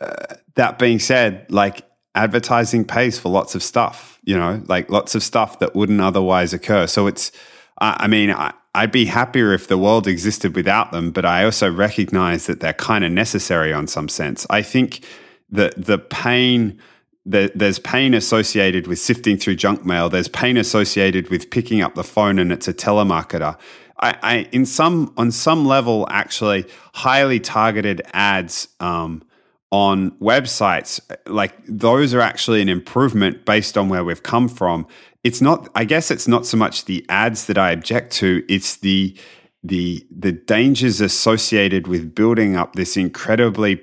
uh, that being said, like advertising pays for lots of stuff, you know, like lots of stuff that wouldn't otherwise occur. So it's, I mean, I, I'd be happier if the world existed without them, but I also recognize that they're kind of necessary on some sense. I think that the pain, the, there's pain associated with sifting through junk mail. There's pain associated with picking up the phone and it's a telemarketer. I, I in some on some level, actually, highly targeted ads um, on websites, like those are actually an improvement based on where we've come from. It's not, I guess it's not so much the ads that I object to, it's the the the dangers associated with building up this incredibly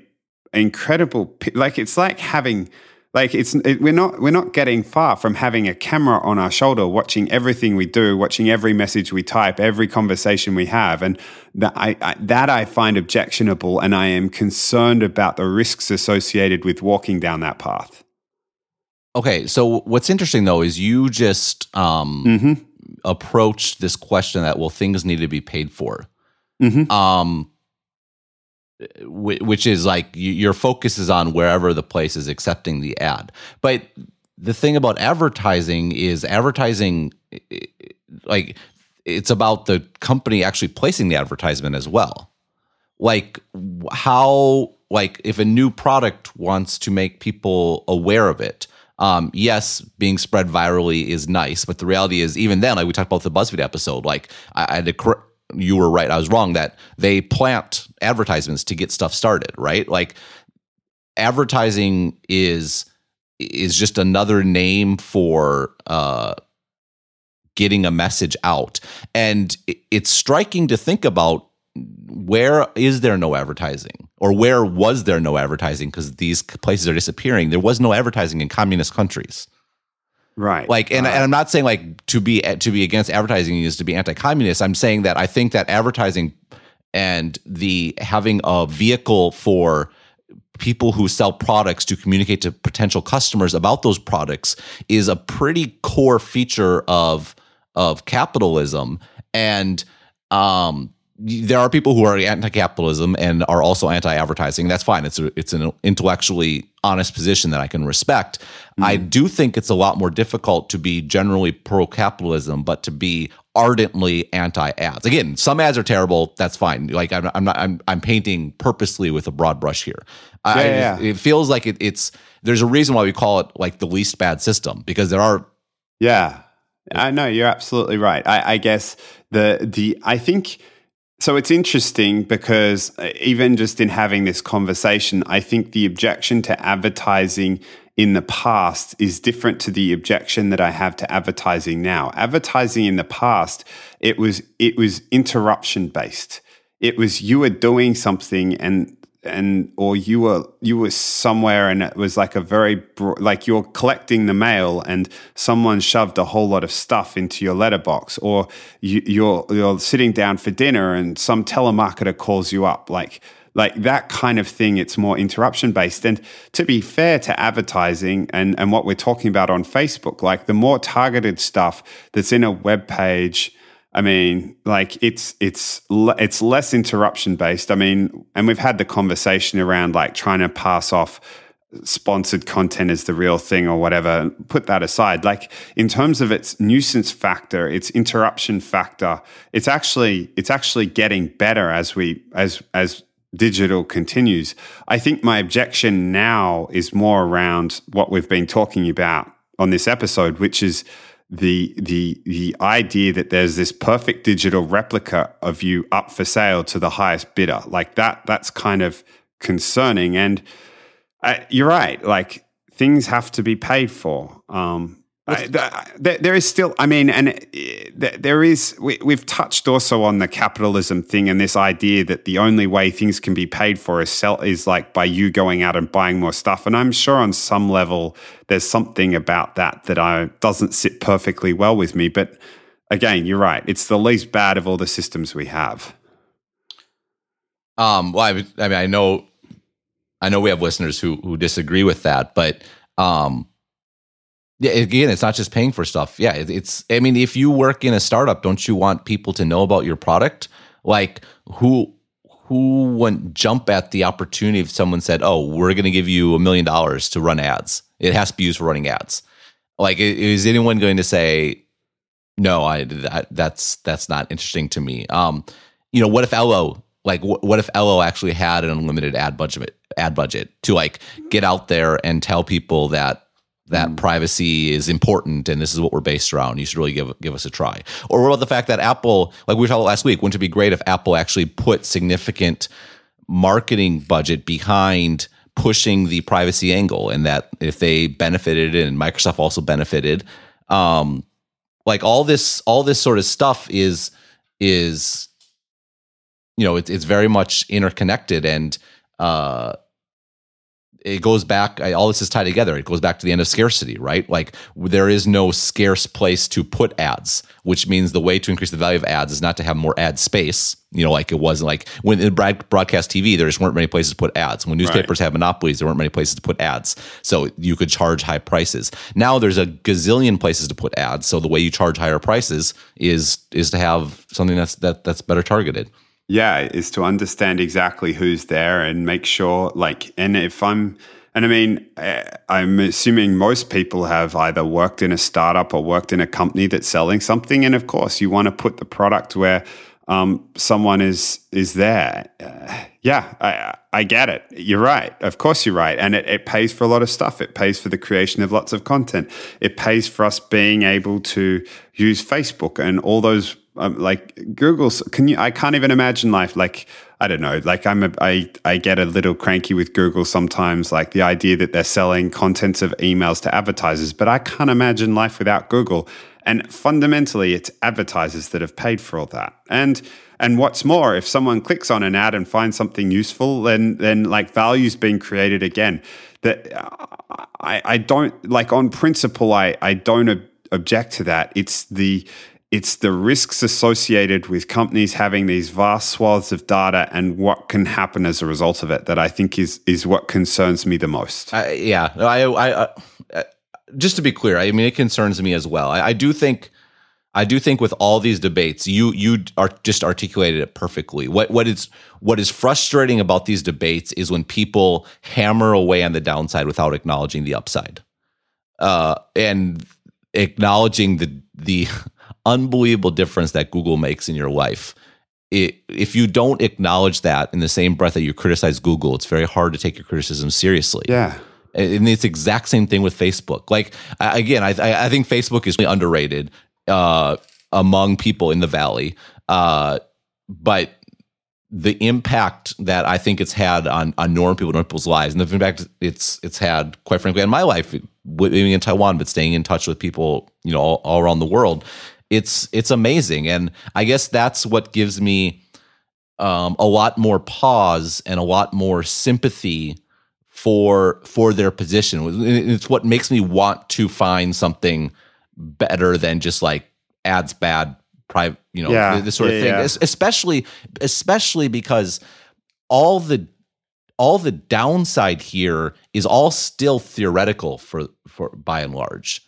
incredible like it's like having like it's it, we're not we're not getting far from having a camera on our shoulder watching everything we do watching every message we type every conversation we have and that I, I, that I find objectionable and I am concerned about the risks associated with walking down that path okay so what's interesting though is you just um, mm-hmm. approached this question that well things need to be paid for mm-hmm. um which is like your focus is on wherever the place is accepting the ad. But the thing about advertising is advertising like it's about the company actually placing the advertisement as well. Like how like if a new product wants to make people aware of it um, yes, being spread virally is nice, but the reality is, even then, like we talked about the BuzzFeed episode, like I, I had to cor- you were right, I was wrong that they plant advertisements to get stuff started, right? Like advertising is is just another name for uh, getting a message out, and it's striking to think about where is there no advertising? Or where was there no advertising? Because these places are disappearing. There was no advertising in communist countries right like and, uh, and i'm not saying like to be to be against advertising is to be anti-communist i'm saying that i think that advertising and the having a vehicle for people who sell products to communicate to potential customers about those products is a pretty core feature of of capitalism and um there are people who are anti-capitalism and are also anti-advertising. That's fine. It's a, it's an intellectually honest position that I can respect. Mm-hmm. I do think it's a lot more difficult to be generally pro-capitalism, but to be ardently anti-ads. Again, some ads are terrible. That's fine. Like I'm, I'm not. I'm, I'm painting purposely with a broad brush here. Yeah, I, yeah. It feels like it, it's. There's a reason why we call it like the least bad system because there are. Yeah, I know you're absolutely right. I, I guess the the I think so it's interesting because uh, even just in having this conversation, I think the objection to advertising in the past is different to the objection that I have to advertising now. Advertising in the past, it was it was interruption based. It was you were doing something and and or you were you were somewhere and it was like a very like you're collecting the mail and someone shoved a whole lot of stuff into your letterbox or you, you're you're sitting down for dinner and some telemarketer calls you up. Like like that kind of thing it's more interruption based and to be fair to advertising and and what we're talking about on facebook like the more targeted stuff that's in a web page I mean, like it's it's it's less interruption based. I mean, and we've had the conversation around like trying to pass off sponsored content as the real thing or whatever. Put that aside. Like in terms of its nuisance factor, its interruption factor, it's actually it's actually getting better as we as as digital continues. I think my objection now is more around what we've been talking about on this episode, which is the the the idea that there's this perfect digital replica of you up for sale to the highest bidder. Like that that's kind of concerning. And uh, you're right. Like things have to be paid for. Um, I, there is still, I mean, and uh, there is, we, have touched also on the capitalism thing and this idea that the only way things can be paid for is sell is like by you going out and buying more stuff. And I'm sure on some level there's something about that that I doesn't sit perfectly well with me. But again, you're right. It's the least bad of all the systems we have. Um, well, I, I mean, I know, I know we have listeners who who disagree with that, but um, yeah, again, it's not just paying for stuff. Yeah, it's. I mean, if you work in a startup, don't you want people to know about your product? Like who who wouldn't jump at the opportunity if someone said, "Oh, we're going to give you a million dollars to run ads. It has to be used for running ads." Like, is anyone going to say, "No, I that, that's that's not interesting to me"? Um, you know, what if Ello like what if Ello actually had an unlimited ad budget ad budget to like get out there and tell people that that mm. privacy is important and this is what we're based around. You should really give give us a try. Or what about the fact that Apple, like we talked talking last week, wouldn't it be great if Apple actually put significant marketing budget behind pushing the privacy angle and that if they benefited and Microsoft also benefited, um, like all this all this sort of stuff is is you know it's it's very much interconnected and uh it goes back all this is tied together. It goes back to the end of scarcity right? Like there is no scarce place to put ads which means the way to increase the value of ads is not to have more ad space you know like it wasn't like when in broadcast tv there just weren't many places to put ads. When newspapers right. had monopolies there weren't many places to put ads. So you could charge high prices. Now there's a gazillion places to put ads so the way you charge higher prices is is to have something that's that that's better targeted yeah, is to understand exactly who's there and make sure, like, and if I'm, and I mean, eh, I'm assuming most people have either worked in a startup or worked in a company that's selling something, and of course, you want to put the product where um, someone is is there. Uh, yeah, I, I get it. You're right. Of course, you're right, and it, it pays for a lot of stuff. It pays for the creation of lots of content. It pays for us being able to use Facebook and all those um, like Google's can you I can't even imagine life like I don't know like I'm a I I get a little cranky with Google sometimes like the idea that they're selling contents of emails to advertisers but I can't imagine life without Google. And fundamentally it's advertisers that have paid for all that. And and what's more if someone clicks on an ad and finds something useful then then like value's being created again. That I I don't like on principle I I don't ob- object to that. It's the it's the risks associated with companies having these vast swaths of data and what can happen as a result of it that I think is is what concerns me the most. Uh, yeah, I, I, I, just to be clear, I mean it concerns me as well. I, I, do think, I do think with all these debates, you you are just articulated it perfectly. What what is what is frustrating about these debates is when people hammer away on the downside without acknowledging the upside, uh, and acknowledging the the unbelievable difference that Google makes in your life. It, if you don't acknowledge that in the same breath that you criticize Google, it's very hard to take your criticism seriously. Yeah. And it's the exact same thing with Facebook. Like again, I, I think Facebook is really underrated uh, among people in the valley, uh, but the impact that I think it's had on on normal people, normal people's lives, and the impact it's it's had, quite frankly, on my life, living in Taiwan, but staying in touch with people, you know, all, all around the world, it's it's amazing. And i guess that's what gives me um, a lot more pause and a lot more sympathy for for their position. It's what makes me want to find something better than just like ads bad private you know yeah, this sort of thing. yeah. especially especially because all the all the downside here is all still theoretical for for by and large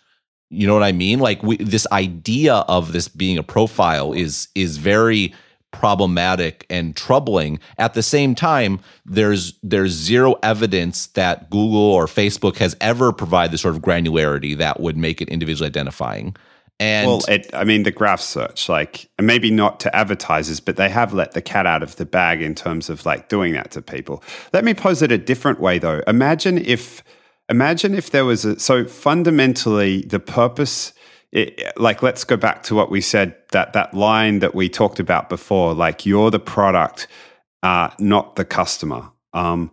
you know what I mean? Like we, this idea of this being a profile is is very problematic and troubling. At the same time, there's there's zero evidence that Google or Facebook has ever provided the sort of granularity that would make it individually identifying. And well, it, I mean, the graph search, like maybe not to advertisers, but they have let the cat out of the bag in terms of like doing that to people. Let me pose it a different way, though. Imagine if imagine if there was a so fundamentally the purpose it, like let's go back to what we said that that line that we talked about before like you're the product uh, not the customer. Um,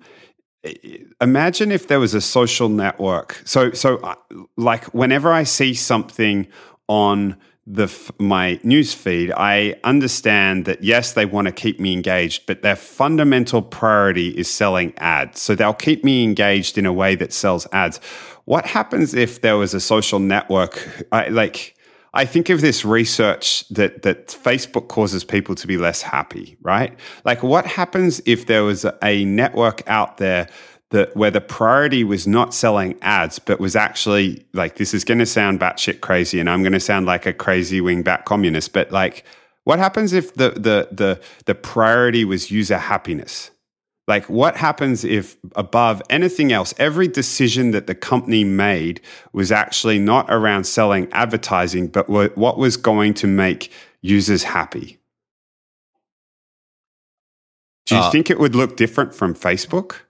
imagine if there was a social network. So so uh, like whenever i see something on the my news feed, I understand that yes, they want to keep me engaged, but their fundamental priority is selling ads. So they'll keep me engaged in a way that sells ads. What happens if there was a social network? I, like I think of this research that that Facebook causes people to be less happy, right? Like what happens if there was a network out there that where the priority was not selling ads, but was actually like this is going to sound batshit crazy, and I'm going to sound like a crazy wingback communist. But like, what happens if the the the the priority was user happiness? Like, what happens if above anything else, every decision that the company made was actually not around selling advertising, but what was going to make users happy? Do you uh, think it would look different from Facebook?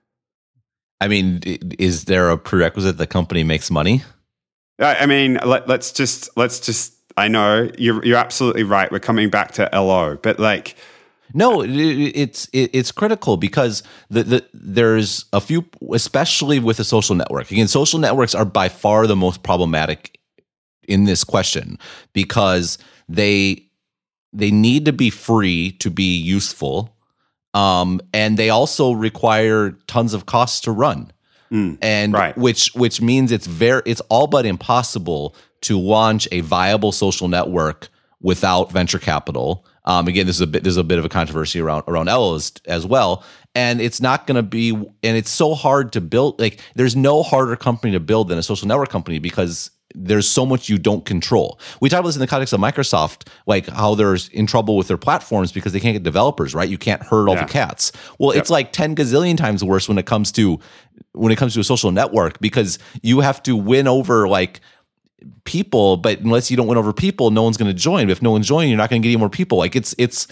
I mean, is there a prerequisite the company makes money? I mean, let, us just let's just. I know you're you're absolutely right. We're coming back to Ello, but like, no, it's it's critical because the, the there's a few, especially with a social network. Again, social networks are by far the most problematic in this question because they they need to be free to be useful um, and they also require tons of costs to run. and right. which which means it's very it's all but impossible to launch a viable social network without venture capital. Um, again, this is a bit there's a bit of a controversy around around Ello as, as well, and it's not going to be and it's so hard to build. Like, there's no harder company to build than a social network company because there's so much you don't control. We talked about this in the context of Microsoft, like how they're in trouble with their platforms because they can't get developers, right? You can't herd all Yeah. the cats. Well, it's like 10 gazillion times worse when it comes to when it comes to a social network because you have to win over like people, but unless you don't win over people, no one's going to join. If no one's joining, you're not going to get any more people. Like it's it's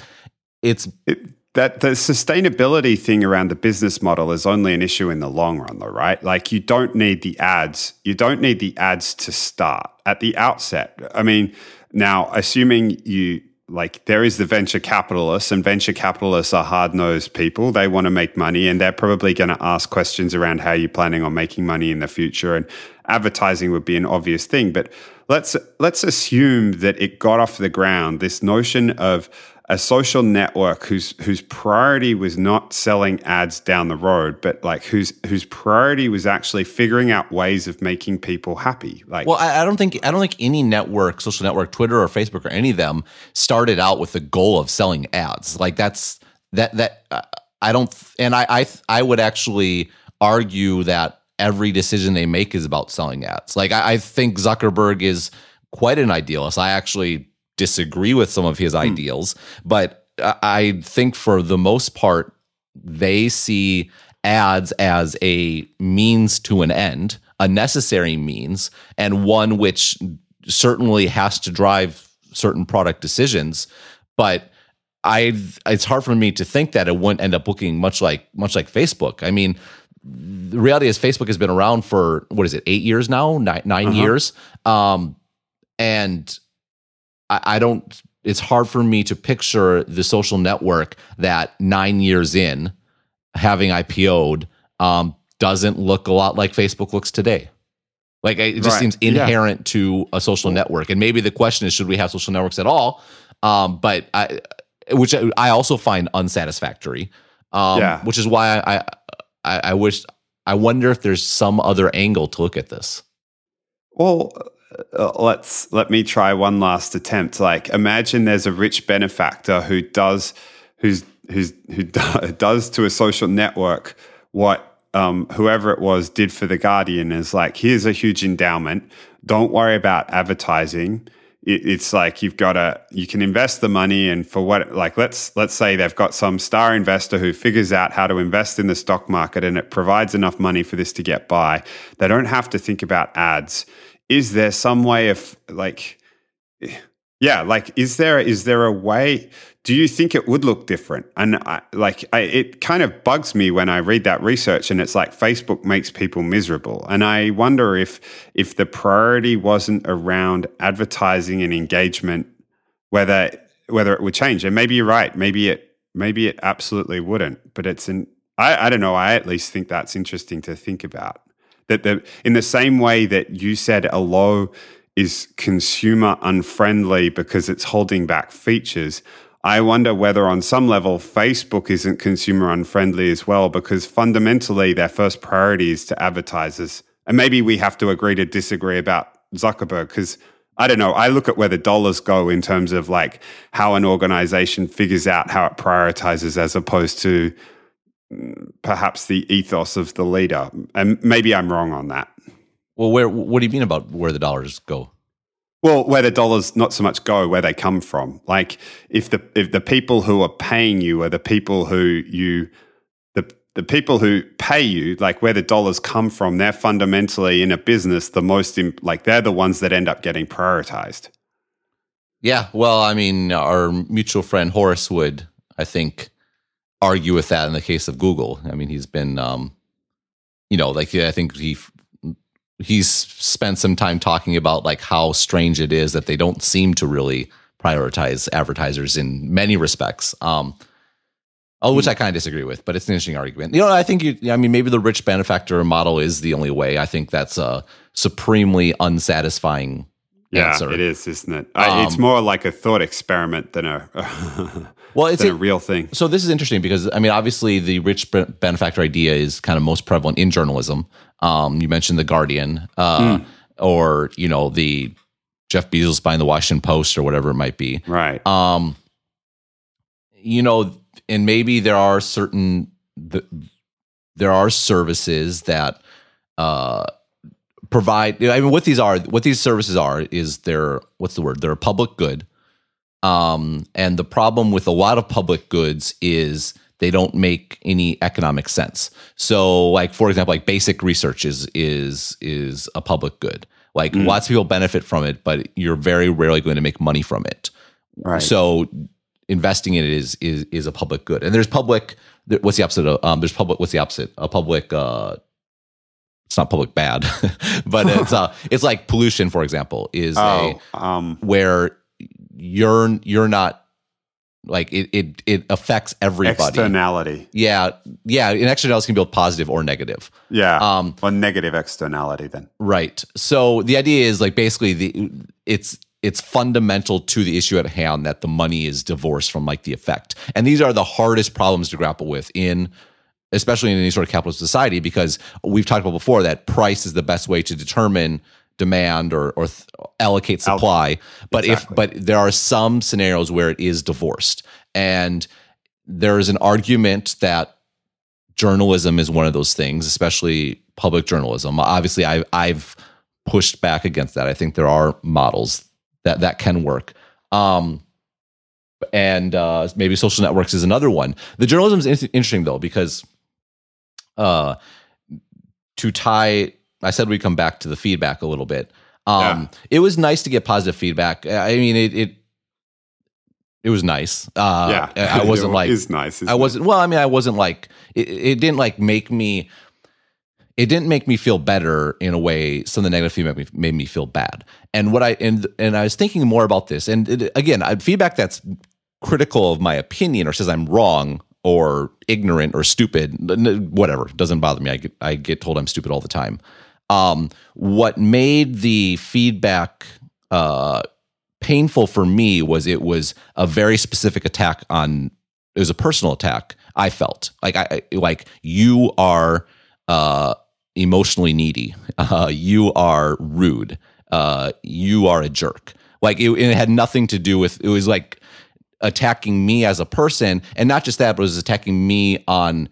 it's It, that the sustainability thing around the business model is only an issue in the long run, though, right? Like you don't need the ads. You don't need the ads to start at the outset. I mean, now assuming you like there is the venture capitalists, and venture capitalists are hard nosed people. They want to make money, and they're probably going to ask questions around how you're planning on making money in the future. And advertising would be an obvious thing, but let's let's assume that it got off the ground. This notion of a social network whose whose priority was not selling ads down the road, but like whose whose priority was actually figuring out ways of making people happy. Like, well, I, I don't think I don't think any network, social network, Twitter or Facebook or any of them started out with the goal of selling ads. Like that's that that uh, I don't, and I I I would actually argue that every decision they make is about selling ads. Like I, I think Zuckerberg is quite an idealist. I actually disagree with some of his ideals, but I think for the most part, they see ads as a means to an end, a necessary means, and one which certainly has to drive certain product decisions. But I, it's hard for me to think that it wouldn't end up looking much like much like Facebook. I mean, the reality is Facebook has been around for what is it, eight years now, nine, 9 years, um, and I, I don't. It's hard for me to picture the social network that nine years in, having IPO'd, um, doesn't look a lot like Facebook looks today. Like it just Right. seems Yeah. inherent to a social network, and maybe the question is, should we have social networks at all? Um, but I, which I also find unsatisfactory. Um, Yeah. which is why I, I I wish I wonder if there's some other angle to look at this. Well, let's let me try one last attempt. Like, imagine there's a rich benefactor who does, who's who's who does to a social network what um, whoever it was did for the Guardian. Is like, here's a huge endowment. Don't worry about advertising. It, it's like you've got to you can invest the money and for what like let's let's say they've got some star investor who figures out how to invest in the stock market and it provides enough money for this to get by they don't have to think about ads is there some way of like yeah like is there is there a way do you think it would look different? And I, like I, it kind of bugs me when i read that research and it's like facebook makes people miserable. And i wonder if if the priority wasn't around advertising and engagement whether whether it would change. And maybe you're right. Maybe it maybe it absolutely wouldn't. But it's an i, I don't know. I at least think that's interesting to think about that the in the same way that you said Ello is consumer unfriendly because it's holding back features. I wonder whether on some level Facebook isn't consumer unfriendly as well because fundamentally their first priority is to advertisers. And maybe we have to agree to disagree about Zuckerberg because I don't know. I look at where the dollars go in terms of like how an organization figures out how it prioritizes as opposed to perhaps the ethos of the leader. And maybe I'm wrong on that. Well, where what do you mean about where the dollars go? Well, where the dollars not so much go, where they come from. Like if the if the people who are paying you are the people who you the the people who pay you, like where the dollars come from, they're fundamentally in a business the most imp- like they're the ones that end up getting prioritized. Yeah, well, I mean, our mutual friend Horace would, I think, argue with that in the case of Google. I mean, he's been, um, you know, like I think he he's spent some time talking about like how strange it is that they don't seem to really prioritize advertisers in many respects. Um, oh, which I kind of disagree with, but it's an interesting argument. You know, I think you, I mean, maybe the rich benefactor model is the only way. I think that's a supremely unsatisfying yeah, answer. it is, isn't it? I, it's Um, more like a thought experiment than a Well, it's a a, real thing. so this is interesting because I mean, obviously, the rich benefactor idea is kind of most prevalent in journalism. Um, you mentioned the Guardian, uh, or you know, the Jeff Bezos buying the Washington Post or whatever it might be. Right. Um, you know, and maybe there are certain th- there are services that uh provide. I mean, what these are, what these services are, is they're what's the word? They're a public good. Um, and the problem with a lot of public goods is they don't make any economic sense. So, like for example, like basic research is is is a public good. Like lots of people benefit from it, but you're very rarely going to make money from it. right. So investing in it is is is a public good. And there's public. What's the opposite of um? There's public. What's the opposite? A public. uh It's not public bad, but it's uh it's like pollution, for example, is oh, a um, where you're you're not like it it it affects everybody. externality. Yeah, yeah. And externalities can be both positive or negative. Yeah. Um, or negative externality then. Right. So the idea is like basically the it's it's fundamental to the issue at hand that the money is divorced from like the effect. And these are the hardest problems to grapple with in especially in any sort of capitalist society because we've talked about before that price is the best way to determine demand or or th- allocate supply. But Exactly. if but there are some scenarios where it is divorced. And there is an argument that journalism is one of those things, especially public journalism. Obviously, I, I've pushed back against that. I think there are models that that can work. Um, and uh, maybe social networks is another one. The journalism is in- interesting though because uh, to tie, I said we'd come back to the feedback a little bit. Um, It was nice to get positive feedback. I mean, it it, it was nice. Uh, yeah. I wasn't like It's nice. I it? wasn't. Well, I mean, I wasn't like it. It didn't like make me. It didn't make me feel better in a way. Some of the negative feedback made me, made me feel bad. And what I and and I was thinking more about this. And it, again, I, feedback that's critical of my opinion or says I'm wrong or ignorant or stupid, whatever, doesn't bother me. I get I get told I'm stupid all the time. Um, what made the feedback uh, painful for me was it was a very specific attack on it was a personal attack i felt. Like i like you are uh emotionally needy. Uh you are rude. Uh you are a jerk. Like it, it had nothing to do with it was like attacking me as a person and not just that but it was attacking me on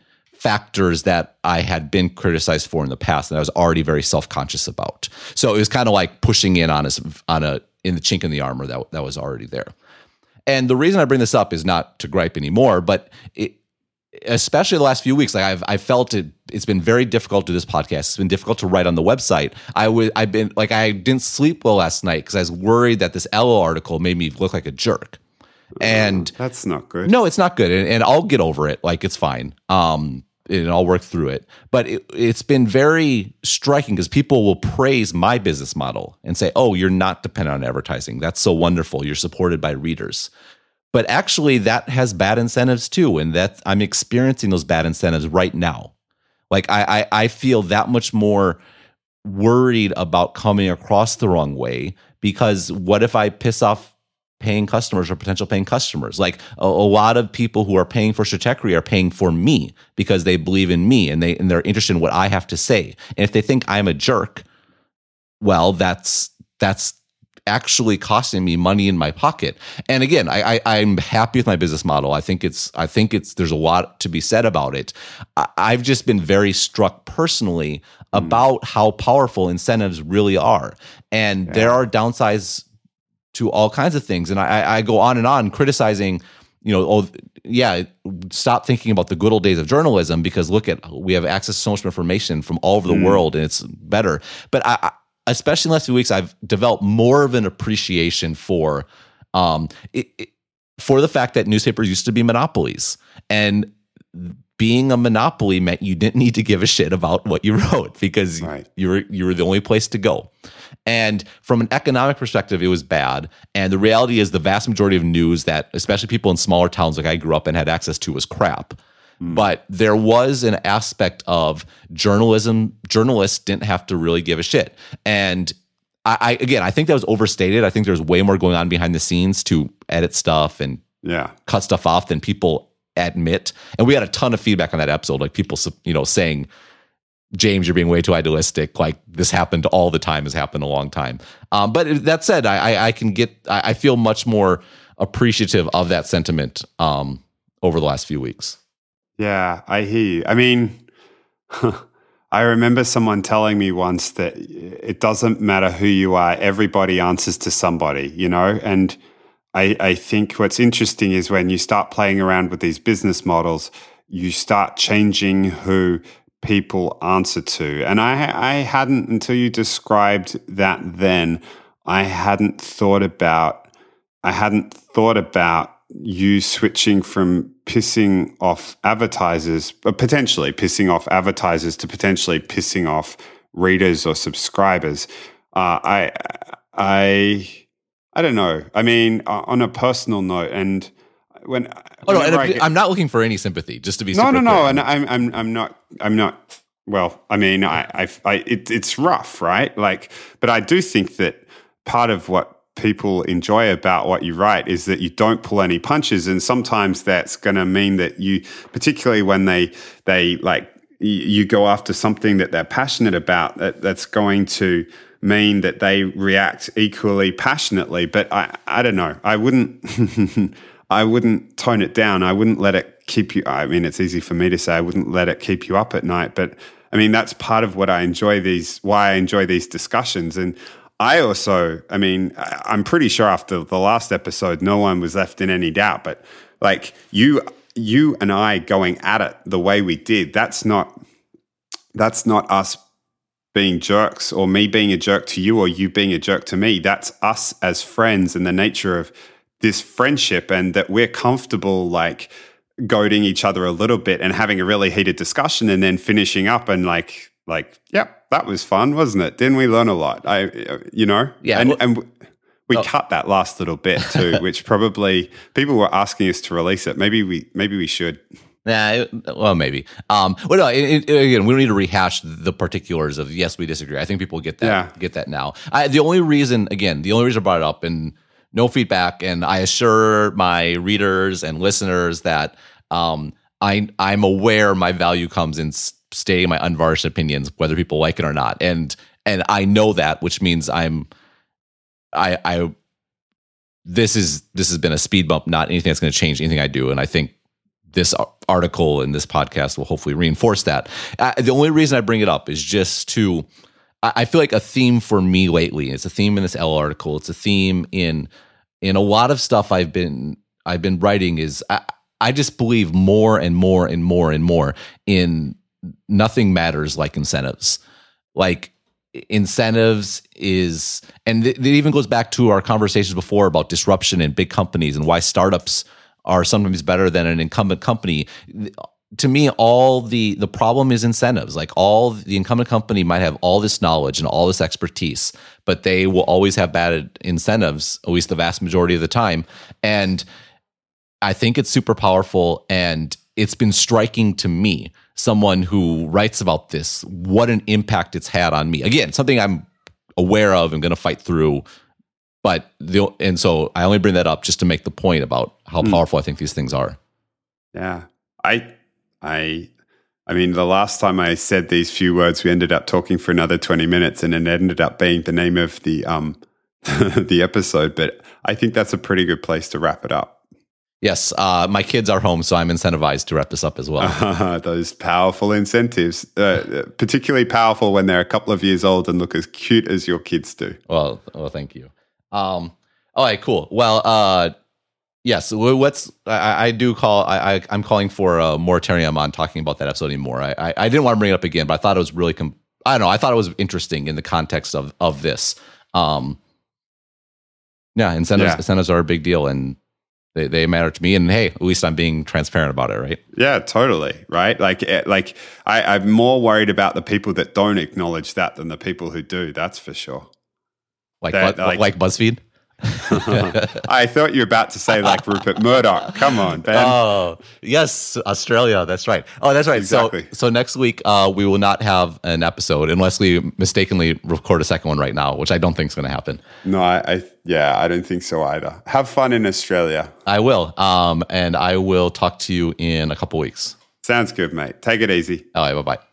factors that I had been criticized for in the past and I was already very self-conscious about. So it was kind of like pushing in on a on a in the chink in the armor that that was already there. And the reason I bring this up is not to gripe anymore, but it, especially the last few weeks, like I've I felt it. It's been very difficult to do this podcast. It's been difficult to write on the website. I would I've been like I didn't sleep well last night because I was worried that this Ello article made me look like a jerk. And That's not good. no, it's not good, and, and I'll get over it. Like it's fine. Um, and I'll work through it. But it, it's been very striking because people will praise my business model and say, "Oh, you're not dependent on advertising. That's so wonderful. You're supported by readers." But actually, that has bad incentives too, and that I'm experiencing those bad incentives right now. Like I, I, I feel that much more worried about coming across the wrong way because what if I piss off paying customers or potential paying customers? Like a, a lot of people who are paying for Stratechery are paying for me because they believe in me and they and they're interested in what I have to say. And if they think I'm a jerk, well, that's that's actually costing me money in my pocket. And again, I, I I'm happy with my business model. I think it's I think it's there's a lot to be said about it. I, I've just been very struck personally hmm. about how powerful incentives really are, and there are downsides to all kinds of things. And I, I- go on and on criticizing, you know, oh yeah, stop thinking about the good old days of journalism because look at we have access to so much information from all over the world and it's better. But I, I especially in the last few weeks, I've developed more of an appreciation for um it, it- for the fact that newspapers used to be monopolies and being a monopoly meant you didn't need to give a shit about what you wrote because Right. you were you were the only place to go. And from an economic perspective, it was bad. And the reality is, the vast majority of news that, especially people in smaller towns like I grew up and had access to, was crap. Hmm. But there was an aspect of journalism. Journalists didn't have to really give a shit. And I, I again, I think that was overstated. I think there's way more going on behind the scenes to edit stuff and Yeah. cut stuff off than people admit. And we had a ton of feedback on that episode, like people, you know, saying, James, you're being way too idealistic. Like this happened all the time, has happened a long time. Um, but that said, I, I, I can get, I, I feel much more appreciative of that sentiment um, over the last few weeks. Yeah, I hear you. I mean, I remember someone telling me once that it doesn't matter who you are, everybody answers to somebody, you know? And I, I think what's interesting is when you start playing around with these business models, you start changing who people answer to. And I, I hadn't, until you described that then, I hadn't thought about, I hadn't thought about you switching from pissing off advertisers, uh, potentially pissing off advertisers to potentially pissing off readers or subscribers. Uh, I, I, I don't know. I mean, uh, on a personal note, and when oh no, and I I'm not looking for any sympathy. Just to be no, no, no, clear. and I'm, I'm, I'm not, I'm not. Well, I mean, I, I, I it, it's rough, right? Like, but I do think that part of what people enjoy about what you write is that you don't pull any punches and sometimes that's going to mean that you particularly when they they like you go after something that they're passionate about that, that's going to mean that they react equally passionately but i i don't know i wouldn't i wouldn't tone it down i wouldn't let it keep you i mean it's easy for me to say i wouldn't let it keep you up at night but i mean that's part of what i enjoy these why i enjoy these discussions and I also, I mean, I'm pretty sure after the last episode, no one was left in any doubt. But like you, you and I going at it the way we did, that's not, that's not us being jerks or me being a jerk to you or you being a jerk to me. That's us as friends and the nature of this friendship and that we're comfortable like goading each other a little bit and having a really heated discussion and then finishing up and like, like, yep, that was fun, wasn't it? Didn't we learn a lot? I, you know, yeah, and, well, and we oh. cut that last little bit too, which probably people were asking us to release it. Maybe we, maybe we should. Yeah, well, maybe. Um, well, no, it, it, again, we don't need to rehash the particulars of yes, we disagree. I think people get that yeah. get that now. I, the only reason, again, the only reason I brought it up and no feedback, and I assure my readers and listeners that um, I I'm aware my value comes in stating my unvarnished opinions, whether people like it or not. And and I know that, which means I'm I I this is this has been a speed bump, not anything that's going to change anything I do. And I think this article and this podcast will hopefully reinforce that. Uh, the only reason I bring it up is just to I feel like a theme for me lately. It's a theme in this Ello article. It's a theme in in a lot of stuff I've been I've been writing. Is I, I just believe more and more and more and more in nothing matters like incentives. Like incentives is, and it even goes back to our conversations before about disruption in big companies and why startups are sometimes better than an incumbent company. To me, all the the problem is incentives. Like all the incumbent company might have all this knowledge and all this expertise, but they will always have bad incentives, at least the vast majority of the time. And I think it's super powerful, and it's been striking to me someone who writes about this, what an impact it's had on me. Again, something I'm aware of and going to fight through. But the, and so I only bring that up just to make the point about how mm. powerful I think these things are. Yeah. I, I, I mean, the last time I said these few words, we ended up talking for another 20 minutes and it ended up being the name of the, um, the episode. But I think that's a pretty good place to wrap it up. Yes, uh, my kids are home, so I'm incentivized to wrap this up as well. Uh, those powerful incentives, uh, particularly powerful when they're a couple of years old and look as cute as your kids do. Well, well, thank you. Um, all right, cool. Well, uh, yes, what's I, I do call I, I am calling for a moratorium on talking about that episode anymore. I, I, I didn't want to bring it up again, but I thought it was really com- I don't know. I thought it was interesting in the context of of this. Um, yeah, incentives yeah. incentives are a big deal, and they, they matter to me and hey at least i'm being transparent about it right yeah totally right like eh, like I, i'm more worried about the people that don't acknowledge that than the people who do that's for sure like like, like BuzzFeed I thought you were about to say like Rupert Murdoch. Come on, Ben. Oh, yes, Australia. That's right. Oh, that's right. Exactly. So, so next week uh, we will not have an episode unless we mistakenly record a second one right now, which I don't think is going to happen. No, I, I yeah, I don't think so either. Have fun in Australia. I will, um, and I will talk to you in a couple weeks. Sounds good, mate. Take it easy. All right, bye bye.